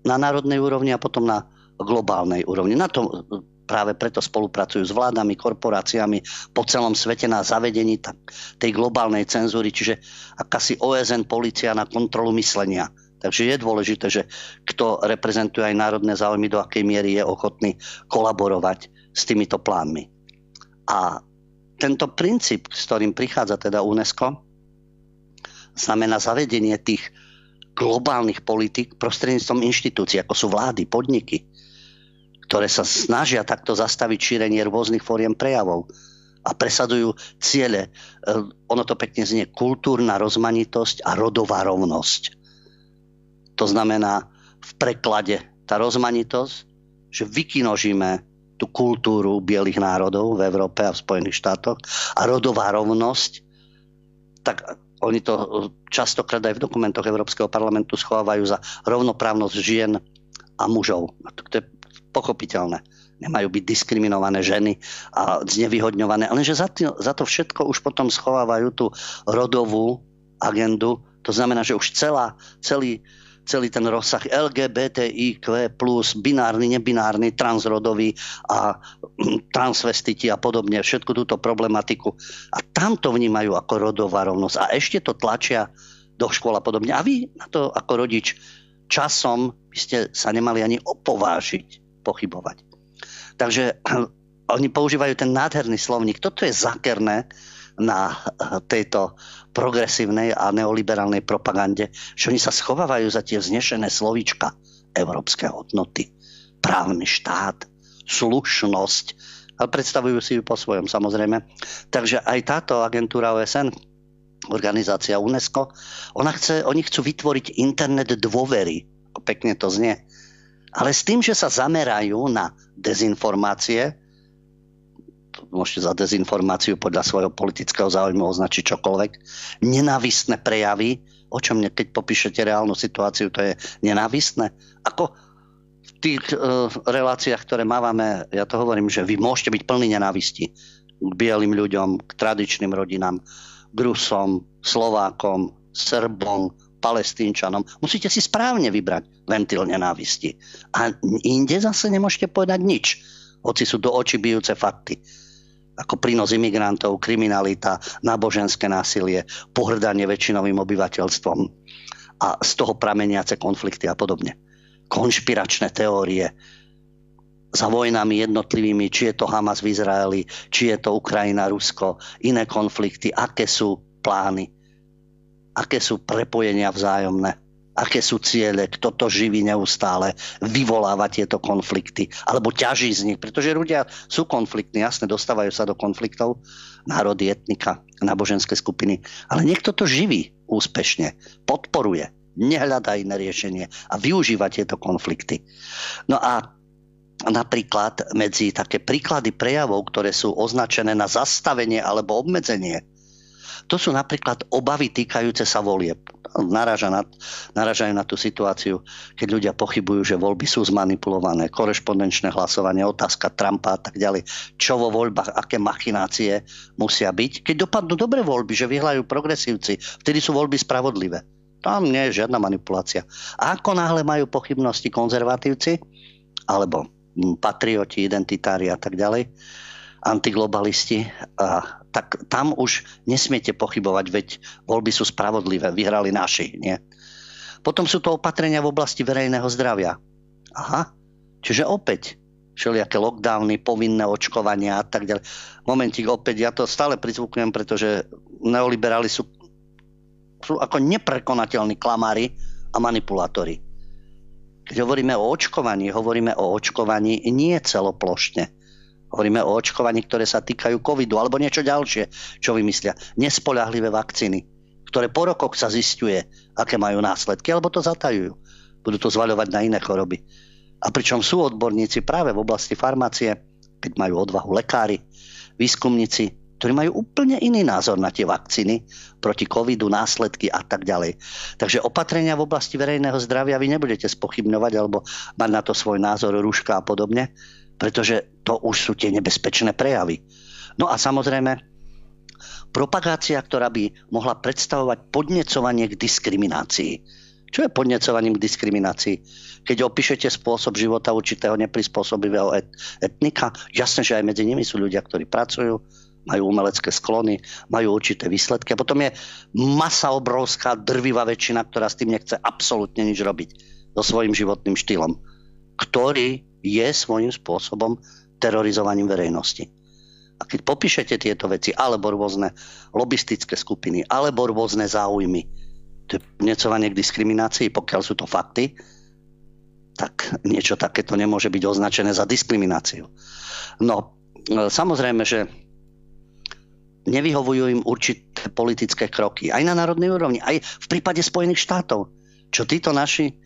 na národnej úrovni a potom na globálnej úrovni. Na to práve preto spolupracujú s vládami, korporáciami po celom svete na zavedení tej globálnej cenzúry, čiže akási OSN policia na kontrolu myslenia. Takže je dôležité, že kto reprezentuje aj národné záujmy, do akej miery je ochotný kolaborovať s týmito plánmi. A tento princíp, s ktorým prichádza teda UNESCO, znamená zavedenie tých globálnych politik prostredníctvom inštitúcií, ako sú vlády, podniky, ktoré sa snažia takto zastaviť šírenie rôznych fóriem prejavov a presadujú ciele. E, ono to pekne znie kultúrna rozmanitosť a rodová rovnosť. To znamená v preklade tá rozmanitosť, že vykinožíme tú kultúru bielých národov v Európe a v Spojených štátoch a rodová rovnosť, tak oni to častokrát aj v dokumentoch Európskeho parlamentu schovávajú za rovnoprávnosť žien a mužov. To je pochopiteľné. Nemajú byť diskriminované ženy a znevýhodňované. Ale že za, to, za to všetko už potom schovávajú tú rodovú agendu. To znamená, že už celá, celý, celý ten rozsah LGBTIQ+, binárny, nebinárny, transrodový a transvestiti a podobne, všetku túto problematiku. A tam to vnímajú ako rodová rovnosť. A ešte to tlačia do škôl a podobne. A vy na to ako rodič časom by ste sa nemali ani opovážiť pochybovať. Takže oni používajú ten nádherný slovník. Toto je zákerné, na tejto progresívnej a neoliberálnej propagande, že oni sa schovávajú za tie vznešené slovíčka európske hodnoty, právny štát, slušnosť, ale predstavujú si ju po svojom samozrejme. Takže aj táto agentúra OSN, organizácia UNESCO, ona chce, oni chcú vytvoriť internet dôvery, pekne to znie, ale s tým, že sa zamerajú na dezinformácie, môžete za dezinformáciu podľa svojho politického záujmu označiť čokoľvek, nenávistné prejavy, o čom keď popíšete reálnu situáciu, to je nenávistné. Ako v tých uh, reláciách, ktoré máme, ja to hovorím, že vy môžete byť plný nenávisti k bielým ľuďom, k tradičným rodinám, k Rusom, Slovákom, Srbom, palestínčanom. Musíte si správne vybrať ventil nenávisti. A inde zase nemôžete povedať nič, hoci sú do očí bijúce fakty ako prínos imigrantov, kriminalita, náboženské násilie, pohrdanie väčšinovým obyvateľstvom a z toho prameniace konflikty a podobne. Konšpiračné teórie za vojnami jednotlivými, či je to Hamas v Izraeli, či je to Ukrajina, Rusko, iné konflikty, aké sú plány aké sú prepojenia vzájomné, aké sú ciele, kto to živí neustále, vyvoláva tieto konflikty, alebo ťaží z nich, pretože ľudia sú konfliktní, jasne, dostávajú sa do konfliktov, národy, etnika, náboženské skupiny, ale niekto to živí úspešne, podporuje, nehľadá iné riešenie a využíva tieto konflikty. No a napríklad medzi také príklady prejavov, ktoré sú označené na zastavenie alebo obmedzenie to sú napríklad obavy týkajúce sa volieb. Naraža na, naražajú na tú situáciu, keď ľudia pochybujú, že voľby sú zmanipulované, korešpondenčné hlasovanie, otázka Trumpa a tak ďalej. Čo vo voľbách, aké machinácie musia byť. Keď dopadnú dobre voľby, že vyhľajú progresívci, vtedy sú voľby spravodlivé. Tam nie je žiadna manipulácia. A ako náhle majú pochybnosti konzervatívci, alebo patrioti, identitári a tak ďalej, antiglobalisti, a, tak tam už nesmiete pochybovať, veď voľby sú spravodlivé, vyhrali naši. Nie? Potom sú to opatrenia v oblasti verejného zdravia. Aha, čiže opäť všelijaké lockdowny, povinné očkovania a tak ďalej. Momentík opäť, ja to stále prizvukujem, pretože neoliberáli sú, sú ako neprekonateľní klamári a manipulátori. Keď hovoríme o očkovaní, hovoríme o očkovaní nie celoplošne Hovoríme o očkovaní, ktoré sa týkajú covidu alebo niečo ďalšie, čo vymyslia. Nespolahlivé vakcíny, ktoré po rokoch sa zistuje, aké majú následky, alebo to zatajujú. Budú to zvaľovať na iné choroby. A pričom sú odborníci práve v oblasti farmácie, keď majú odvahu lekári, výskumníci, ktorí majú úplne iný názor na tie vakcíny proti covidu, následky a tak ďalej. Takže opatrenia v oblasti verejného zdravia vy nebudete spochybňovať alebo mať na to svoj názor, rúška a podobne pretože to už sú tie nebezpečné prejavy. No a samozrejme, propagácia, ktorá by mohla predstavovať podnecovanie k diskriminácii. Čo je podnecovaním k diskriminácii? Keď opíšete spôsob života určitého neprispôsobivého et- etnika, jasné, že aj medzi nimi sú ľudia, ktorí pracujú, majú umelecké sklony, majú určité výsledky. A potom je masa obrovská, drvivá väčšina, ktorá s tým nechce absolútne nič robiť so svojím životným štýlom, ktorý je svojím spôsobom terorizovaním verejnosti. A keď popíšete tieto veci, alebo rôzne lobistické skupiny, alebo rôzne záujmy, to je necovanie k diskriminácii, pokiaľ sú to fakty, tak niečo takéto nemôže byť označené za diskrimináciu. No, e, samozrejme, že nevyhovujú im určité politické kroky, aj na národnej úrovni, aj v prípade Spojených štátov, čo títo naši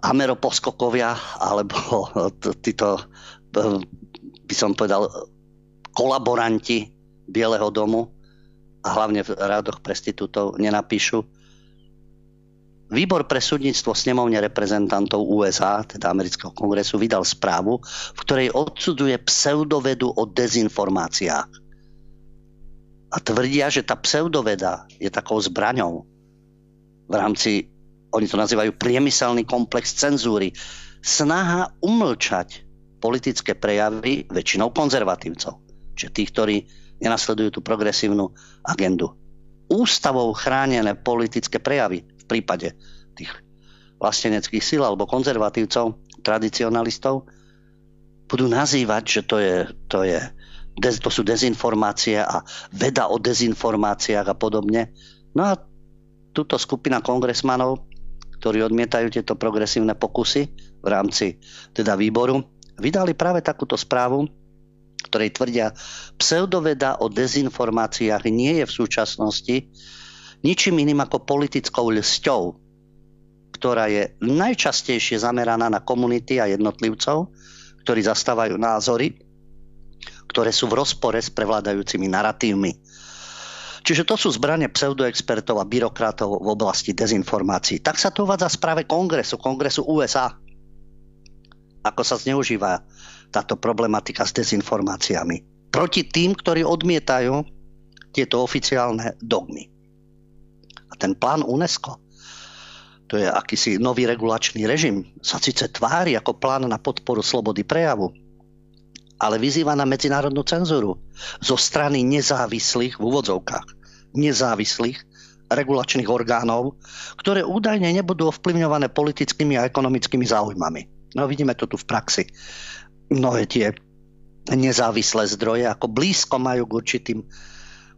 ameroposkokovia alebo títo, by som povedal, kolaboranti Bieleho domu a hlavne v rádoch prestitútov nenapíšu. Výbor pre súdnictvo snemovne reprezentantov USA, teda amerického kongresu, vydal správu, v ktorej odsudzuje pseudovedu o dezinformáciách. A tvrdia, že tá pseudoveda je takou zbraňou v rámci oni to nazývajú priemyselný komplex cenzúry, snaha umlčať politické prejavy väčšinou konzervatívcov. Čiže tých, ktorí nenasledujú tú progresívnu agendu. Ústavou chránené politické prejavy v prípade tých vlasteneckých síl alebo konzervatívcov, tradicionalistov, budú nazývať, že to je, to je to sú dezinformácie a veda o dezinformáciách a podobne. No a túto skupina kongresmanov, ktorí odmietajú tieto progresívne pokusy v rámci teda výboru, vydali práve takúto správu, ktorej tvrdia, pseudoveda o dezinformáciách nie je v súčasnosti ničím iným ako politickou ľsťou, ktorá je najčastejšie zameraná na komunity a jednotlivcov, ktorí zastávajú názory, ktoré sú v rozpore s prevládajúcimi narratívmi. Čiže to sú zbranie pseudoexpertov a byrokratov v oblasti dezinformácií. Tak sa to uvádza v správe kongresu, kongresu USA. Ako sa zneužíva táto problematika s dezinformáciami. Proti tým, ktorí odmietajú tieto oficiálne dogmy. A ten plán UNESCO, to je akýsi nový regulačný režim, sa síce tvári ako plán na podporu slobody prejavu, ale vyzýva na medzinárodnú cenzúru zo strany nezávislých, v úvodzovkách, nezávislých regulačných orgánov, ktoré údajne nebudú ovplyvňované politickými a ekonomickými záujmami. No vidíme to tu v praxi. Mnohé tie nezávislé zdroje ako blízko majú k určitým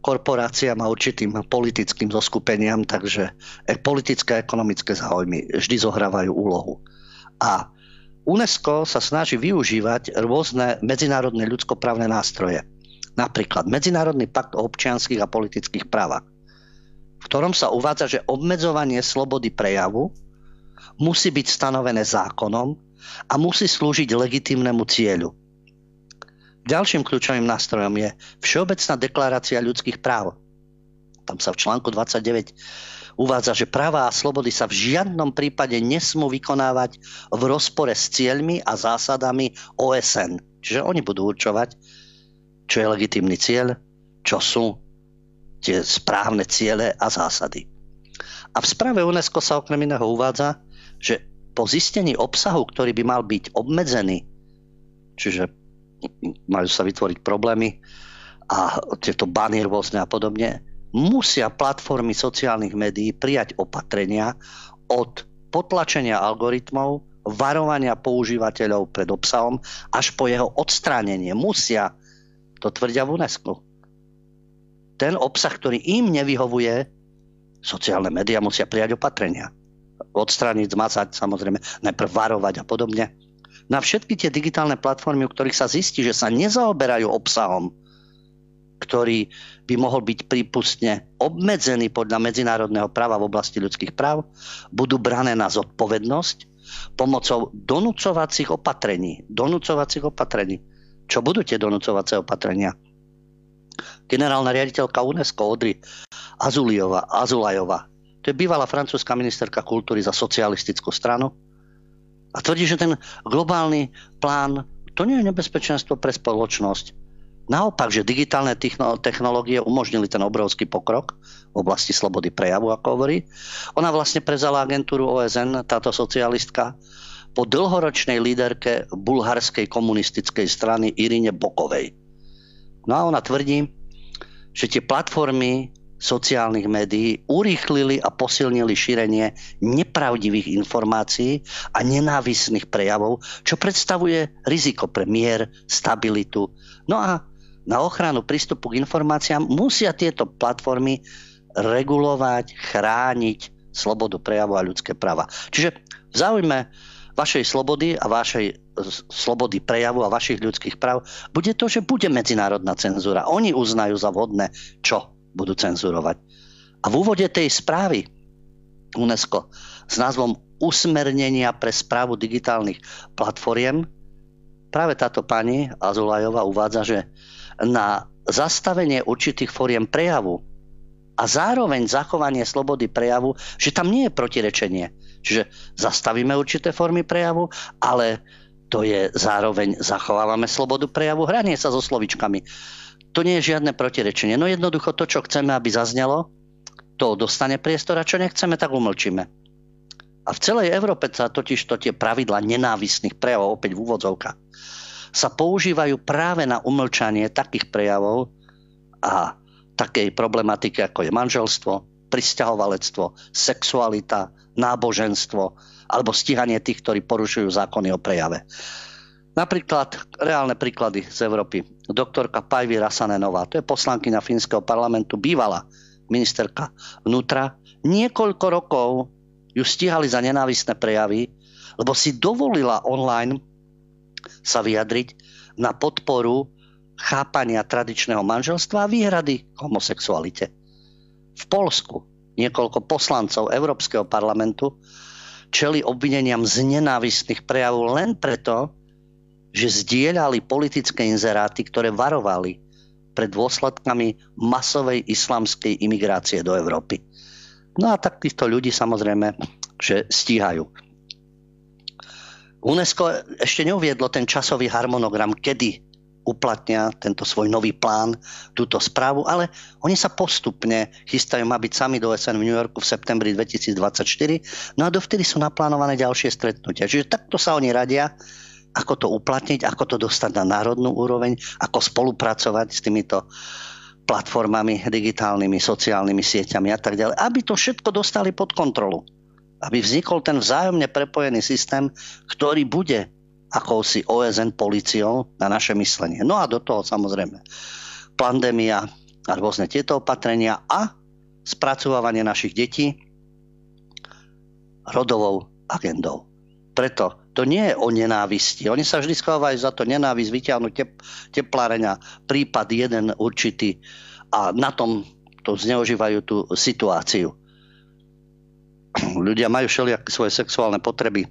korporáciám a určitým politickým zoskupeniam, takže politické a ekonomické záujmy vždy zohrávajú úlohu. A UNESCO sa snaží využívať rôzne medzinárodné ľudskoprávne nástroje. Napríklad Medzinárodný pakt o občianských a politických právach, v ktorom sa uvádza, že obmedzovanie slobody prejavu musí byť stanovené zákonom a musí slúžiť legitímnemu cieľu. Ďalším kľúčovým nástrojom je Všeobecná deklarácia ľudských práv. Tam sa v článku 29 uvádza, že práva a slobody sa v žiadnom prípade nesmú vykonávať v rozpore s cieľmi a zásadami OSN. Čiže oni budú určovať, čo je legitímny cieľ, čo sú tie správne ciele a zásady. A v správe UNESCO sa okrem iného uvádza, že po zistení obsahu, ktorý by mal byť obmedzený, čiže majú sa vytvoriť problémy a tieto bany rôzne a podobne, musia platformy sociálnych médií prijať opatrenia od potlačenia algoritmov, varovania používateľov pred obsahom až po jeho odstránenie. Musia, to tvrdia v UNESCO. Ten obsah, ktorý im nevyhovuje, sociálne médiá musia prijať opatrenia. Odstrániť, zmazať, samozrejme, najprv varovať a podobne. Na všetky tie digitálne platformy, u ktorých sa zistí, že sa nezaoberajú obsahom, ktorý by mohol byť prípustne obmedzený podľa medzinárodného práva v oblasti ľudských práv, budú brané na zodpovednosť pomocou donúcovacích opatrení. Donúcovacích opatrení. Čo budú tie donúcovacie opatrenia? Generálna riaditeľka UNESCO Odry Azuliova, Azulajova, to je bývalá francúzska ministerka kultúry za socialistickú stranu, a tvrdí, že ten globálny plán to nie je nebezpečenstvo pre spoločnosť. Naopak, že digitálne technológie umožnili ten obrovský pokrok v oblasti slobody prejavu, ako hovorí. Ona vlastne prezala agentúru OSN, táto socialistka, po dlhoročnej líderke bulharskej komunistickej strany Irine Bokovej. No a ona tvrdí, že tie platformy sociálnych médií urýchlili a posilnili šírenie nepravdivých informácií a nenávisných prejavov, čo predstavuje riziko pre mier, stabilitu. No a na ochranu prístupu k informáciám musia tieto platformy regulovať, chrániť slobodu prejavu a ľudské práva. Čiže v záujme vašej slobody a vašej slobody prejavu a vašich ľudských práv bude to, že bude medzinárodná cenzúra. Oni uznajú za vhodné, čo budú cenzurovať. A v úvode tej správy UNESCO s názvom Usmernenia pre správu digitálnych platformiem práve táto pani Azulajová uvádza, že na zastavenie určitých foriem prejavu a zároveň zachovanie slobody prejavu, že tam nie je protirečenie. Čiže zastavíme určité formy prejavu, ale to je zároveň zachovávame slobodu prejavu, hranie sa so slovičkami. To nie je žiadne protirečenie. No jednoducho to, čo chceme, aby zaznelo, to dostane priestor a čo nechceme, tak umlčíme. A v celej Európe sa totiž to tie pravidla nenávistných prejavov, opäť v úvodzovkách, sa používajú práve na umlčanie takých prejavov a takej problematiky, ako je manželstvo, pristahovalectvo, sexualita, náboženstvo alebo stíhanie tých, ktorí porušujú zákony o prejave. Napríklad reálne príklady z Európy. Doktorka Pajvi Rasanenová, to je poslankyňa Fínskeho parlamentu, bývala ministerka vnútra. Niekoľko rokov ju stíhali za nenávistné prejavy, lebo si dovolila online sa vyjadriť na podporu chápania tradičného manželstva a výhrady k homosexualite. V Polsku niekoľko poslancov Európskeho parlamentu čeli obvineniam z nenávistných prejavov len preto, že zdieľali politické inzeráty, ktoré varovali pred dôsledkami masovej islamskej imigrácie do Európy. No a takýchto ľudí samozrejme, že stíhajú. UNESCO ešte neuviedlo ten časový harmonogram, kedy uplatnia tento svoj nový plán, túto správu, ale oni sa postupne chystajú, má byť sami do SN v New Yorku v septembri 2024, no a dovtedy sú naplánované ďalšie stretnutia. Čiže takto sa oni radia, ako to uplatniť, ako to dostať na národnú úroveň, ako spolupracovať s týmito platformami, digitálnymi, sociálnymi sieťami a tak ďalej, aby to všetko dostali pod kontrolu. Aby vznikol ten vzájomne prepojený systém, ktorý bude akousi OSN policiou na naše myslenie. No a do toho samozrejme pandémia a rôzne tieto opatrenia a spracovávanie našich detí rodovou agendou. Preto to nie je o nenávisti. Oni sa vždy schovávajú za to nenávisť, vyťahnuť tep, tepláreňa, prípad jeden určitý a na tom to zneužívajú tú situáciu. Ľudia majú všelijaké svoje sexuálne potreby,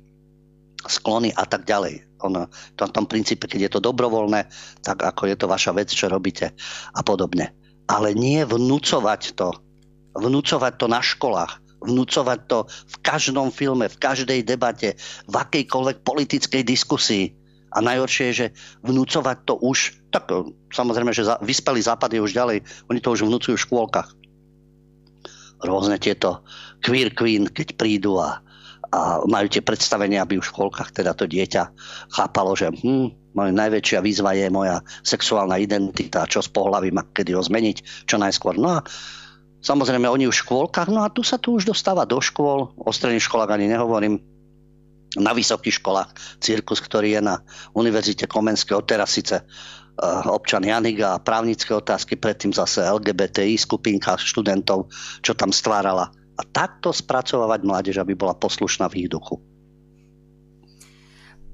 sklony a tak ďalej. Ono, to v tom princípe, keď je to dobrovoľné, tak ako je to vaša vec, čo robíte a podobne. Ale nie vnúcovať to. Vnúcovať to na školách vnúcovať to v každom filme, v každej debate, v akejkoľvek politickej diskusii. A najhoršie je, že vnúcovať to už, tak samozrejme, že vyspelý západ je už ďalej, oni to už vnúcujú v škôlkach. Rôzne tieto queer queen, keď prídu a, a majú tie predstavenia, aby v škôlkach teda to dieťa chápalo, že hm, moja najväčšia výzva je moja sexuálna identita, čo s pohľavím a kedy ho zmeniť, čo najskôr. No a Samozrejme, oni už v škôlkach, no a tu sa tu už dostáva do škôl, o stredných školách ani nehovorím, na vysokých školách, cirkus, ktorý je na Univerzite Komenského, teraz síce uh, občan Janiga a právnické otázky, predtým zase LGBTI skupinka študentov, čo tam stvárala. A takto spracovávať mládež, aby bola poslušná v ich duchu.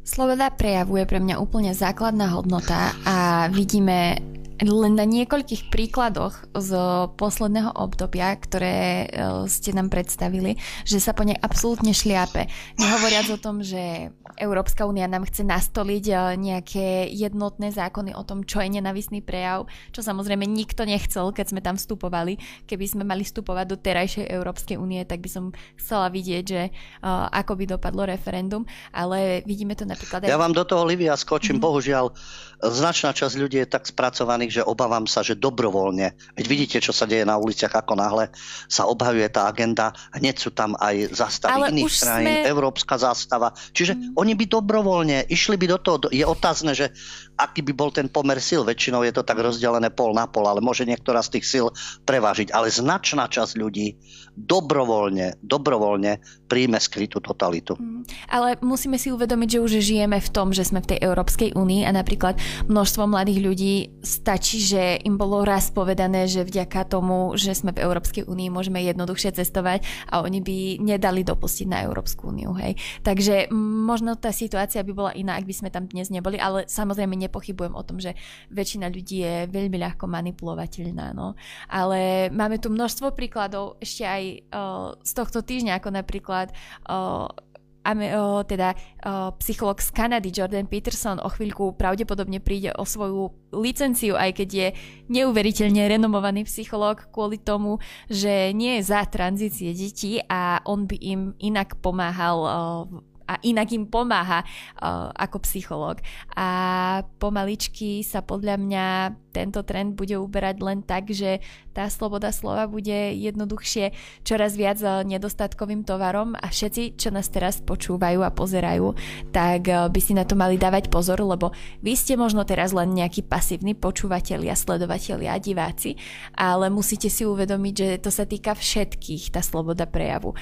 Sloboda prejavu je pre mňa úplne základná hodnota a vidíme len na niekoľkých príkladoch z posledného obdobia, ktoré e, ste nám predstavili, že sa po nej absolútne šliape. Nehovoriac o tom, že Európska únia nám chce nastoliť e, nejaké jednotné zákony o tom, čo je nenavisný prejav, čo samozrejme nikto nechcel, keď sme tam vstupovali. Keby sme mali vstupovať do terajšej Európskej únie, tak by som chcela vidieť, že uh, ako by dopadlo referendum, ale vidíme to napríklad aj... Ja vám do toho, Livia, skočím. Mm-hmm. Bohužiaľ, značná časť ľudí je tak spracovaných, že obávam sa, že dobrovoľne, veď vidíte, čo sa deje na uliciach, ako náhle sa obhajuje tá agenda, hneď sú tam aj zastavy Ale iných krajín, sme... európska zástava. Čiže mm. oni by dobrovoľne išli by do toho, je otázne, že aký by bol ten pomer sil. Väčšinou je to tak rozdelené pol na pol, ale môže niektorá z tých sil prevážiť. Ale značná časť ľudí dobrovoľne, dobrovoľne príjme skrytú totalitu. Mm, ale musíme si uvedomiť, že už žijeme v tom, že sme v tej Európskej únii a napríklad množstvo mladých ľudí stačí, že im bolo raz povedané, že vďaka tomu, že sme v Európskej únii, môžeme jednoduchšie cestovať a oni by nedali dopustiť na Európsku úniu. Hej. Takže možno tá situácia by bola iná, ak by sme tam dnes neboli, ale samozrejme nepochybujem o tom, že väčšina ľudí je veľmi ľahko manipulovateľná. No. Ale máme tu množstvo príkladov ešte aj uh, z tohto týždňa, ako napríklad uh, teda psycholog z Kanady Jordan Peterson o chvíľku pravdepodobne príde o svoju licenciu, aj keď je neuveriteľne renomovaný psycholog kvôli tomu, že nie je za tranzície detí a on by im inak pomáhal a inak im pomáha uh, ako psychológ. A pomaličky sa podľa mňa tento trend bude uberať len tak, že tá sloboda slova bude jednoduchšie čoraz viac uh, nedostatkovým tovarom a všetci, čo nás teraz počúvajú a pozerajú, tak uh, by si na to mali dávať pozor, lebo vy ste možno teraz len nejakí pasívni počúvatelia, sledovatelia a diváci, ale musíte si uvedomiť, že to sa týka všetkých, tá sloboda prejavu.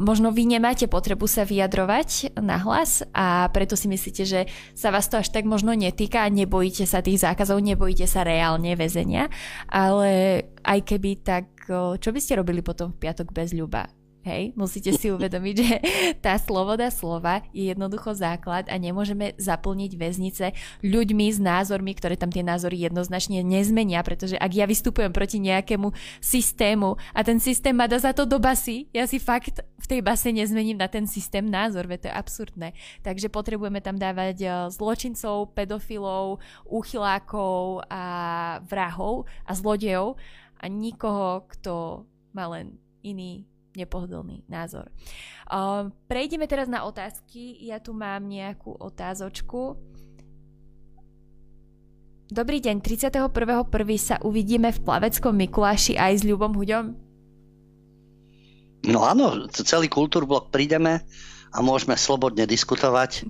Možno vy nemáte potrebu sa vyjadrovať, povedať na hlas a preto si myslíte, že sa vás to až tak možno netýka a nebojíte sa tých zákazov, nebojíte sa reálne väzenia, ale aj keby tak, čo by ste robili potom v piatok bez ľuba? Hej, musíte si uvedomiť, že tá sloboda slova je jednoducho základ a nemôžeme zaplniť väznice ľuďmi s názormi, ktoré tam tie názory jednoznačne nezmenia, pretože ak ja vystupujem proti nejakému systému a ten systém ma dá za to do basy, ja si fakt v tej base nezmením na ten systém názor, veď to je absurdné. Takže potrebujeme tam dávať eh, zločincov, pedofilov, úchylákov a vrahov a zlodejov a nikoho, kto má len iný nepohodlný názor. Uh, prejdeme teraz na otázky. Ja tu mám nejakú otázočku. Dobrý deň, 31.1. sa uvidíme v Plaveckom Mikuláši aj s Ľubom Huďom? No áno, celý kultúrblok prídeme a môžeme slobodne diskutovať.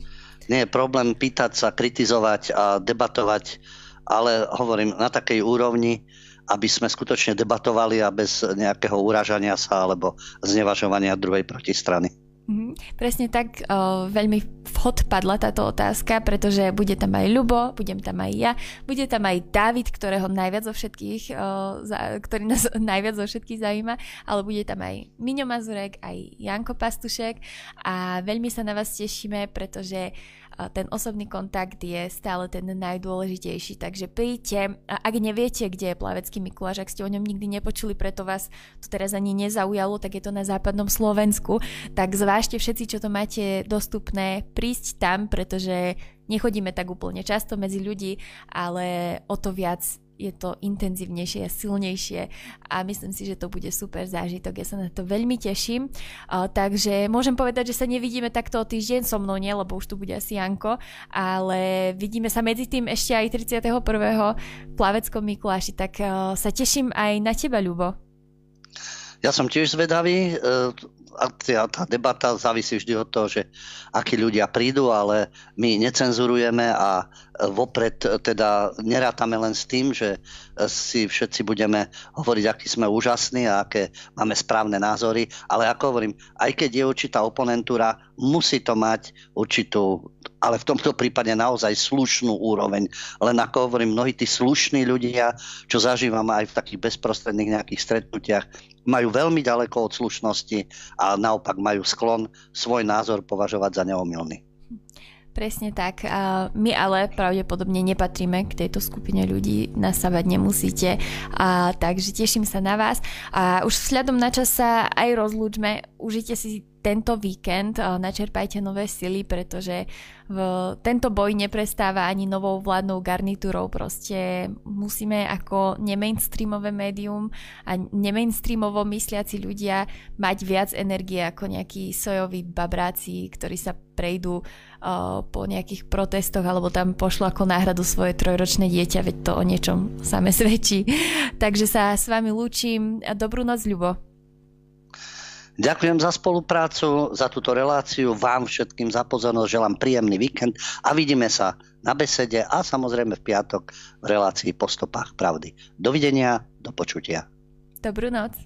Nie je problém pýtať sa, kritizovať a debatovať, ale hovorím na takej úrovni, aby sme skutočne debatovali a bez nejakého uražania sa alebo znevažovania druhej protistrany. Mm, presne tak, o, veľmi vhod padla táto otázka, pretože bude tam aj Ľubo, budem tam aj ja, bude tam aj David, ktorého najviac zo všetkých, o, za, ktorý nás najviac zo všetkých zaujíma, ale bude tam aj Miňo Mazurek, aj Janko Pastušek a veľmi sa na vás tešíme, pretože ten osobný kontakt je stále ten najdôležitejší, takže príďte. A ak neviete, kde je Plavecký Mikuláš, ak ste o ňom nikdy nepočuli, preto vás to teraz ani nezaujalo, tak je to na západnom Slovensku, tak zvážte všetci, čo to máte dostupné, prísť tam, pretože nechodíme tak úplne často medzi ľudí, ale o to viac je to intenzívnejšie a silnejšie a myslím si, že to bude super zážitok. Ja sa na to veľmi teším. Uh, takže môžem povedať, že sa nevidíme takto o týždeň so mnou, nie, lebo už tu bude asi Janko, ale vidíme sa medzi tým ešte aj 31. v Plaveckom Mikuláši, tak uh, sa teším aj na teba, Ľubo. Ja som tiež zvedavý. Uh tá debata závisí vždy od toho, že akí ľudia prídu, ale my necenzurujeme a vopred teda nerátame len s tým, že si všetci budeme hovoriť, aký sme úžasní a aké máme správne názory, ale ako hovorím, aj keď je určitá oponentúra, musí to mať určitú, ale v tomto prípade naozaj slušnú úroveň. Len ako hovorím, mnohí tí slušní ľudia, čo zažívame aj v takých bezprostredných nejakých stretnutiach, majú veľmi ďaleko od slušnosti a naopak majú sklon svoj názor považovať za neomilný. Presne tak. My ale pravdepodobne nepatríme k tejto skupine ľudí, nasávať nemusíte. A, takže teším sa na vás. A už vzhľadom na čas sa aj rozlúčme. Užite si tento víkend načerpajte nové sily, pretože v, tento boj neprestáva ani novou vládnou garnitúrou. Proste musíme ako nemainstreamové médium a nemainstreamovo mysliaci ľudia mať viac energie ako nejakí sojoví babráci, ktorí sa prejdú uh, po nejakých protestoch alebo tam pošlo ako náhradu svoje trojročné dieťa, veď to o niečom same svedčí. Takže sa s vami lúčim. Dobrú noc, Ľubo. Ďakujem za spoluprácu, za túto reláciu, vám všetkým za pozornosť, želám príjemný víkend a vidíme sa na besede a samozrejme v piatok v relácii po stopách pravdy. Dovidenia, do počutia. Dobrú noc.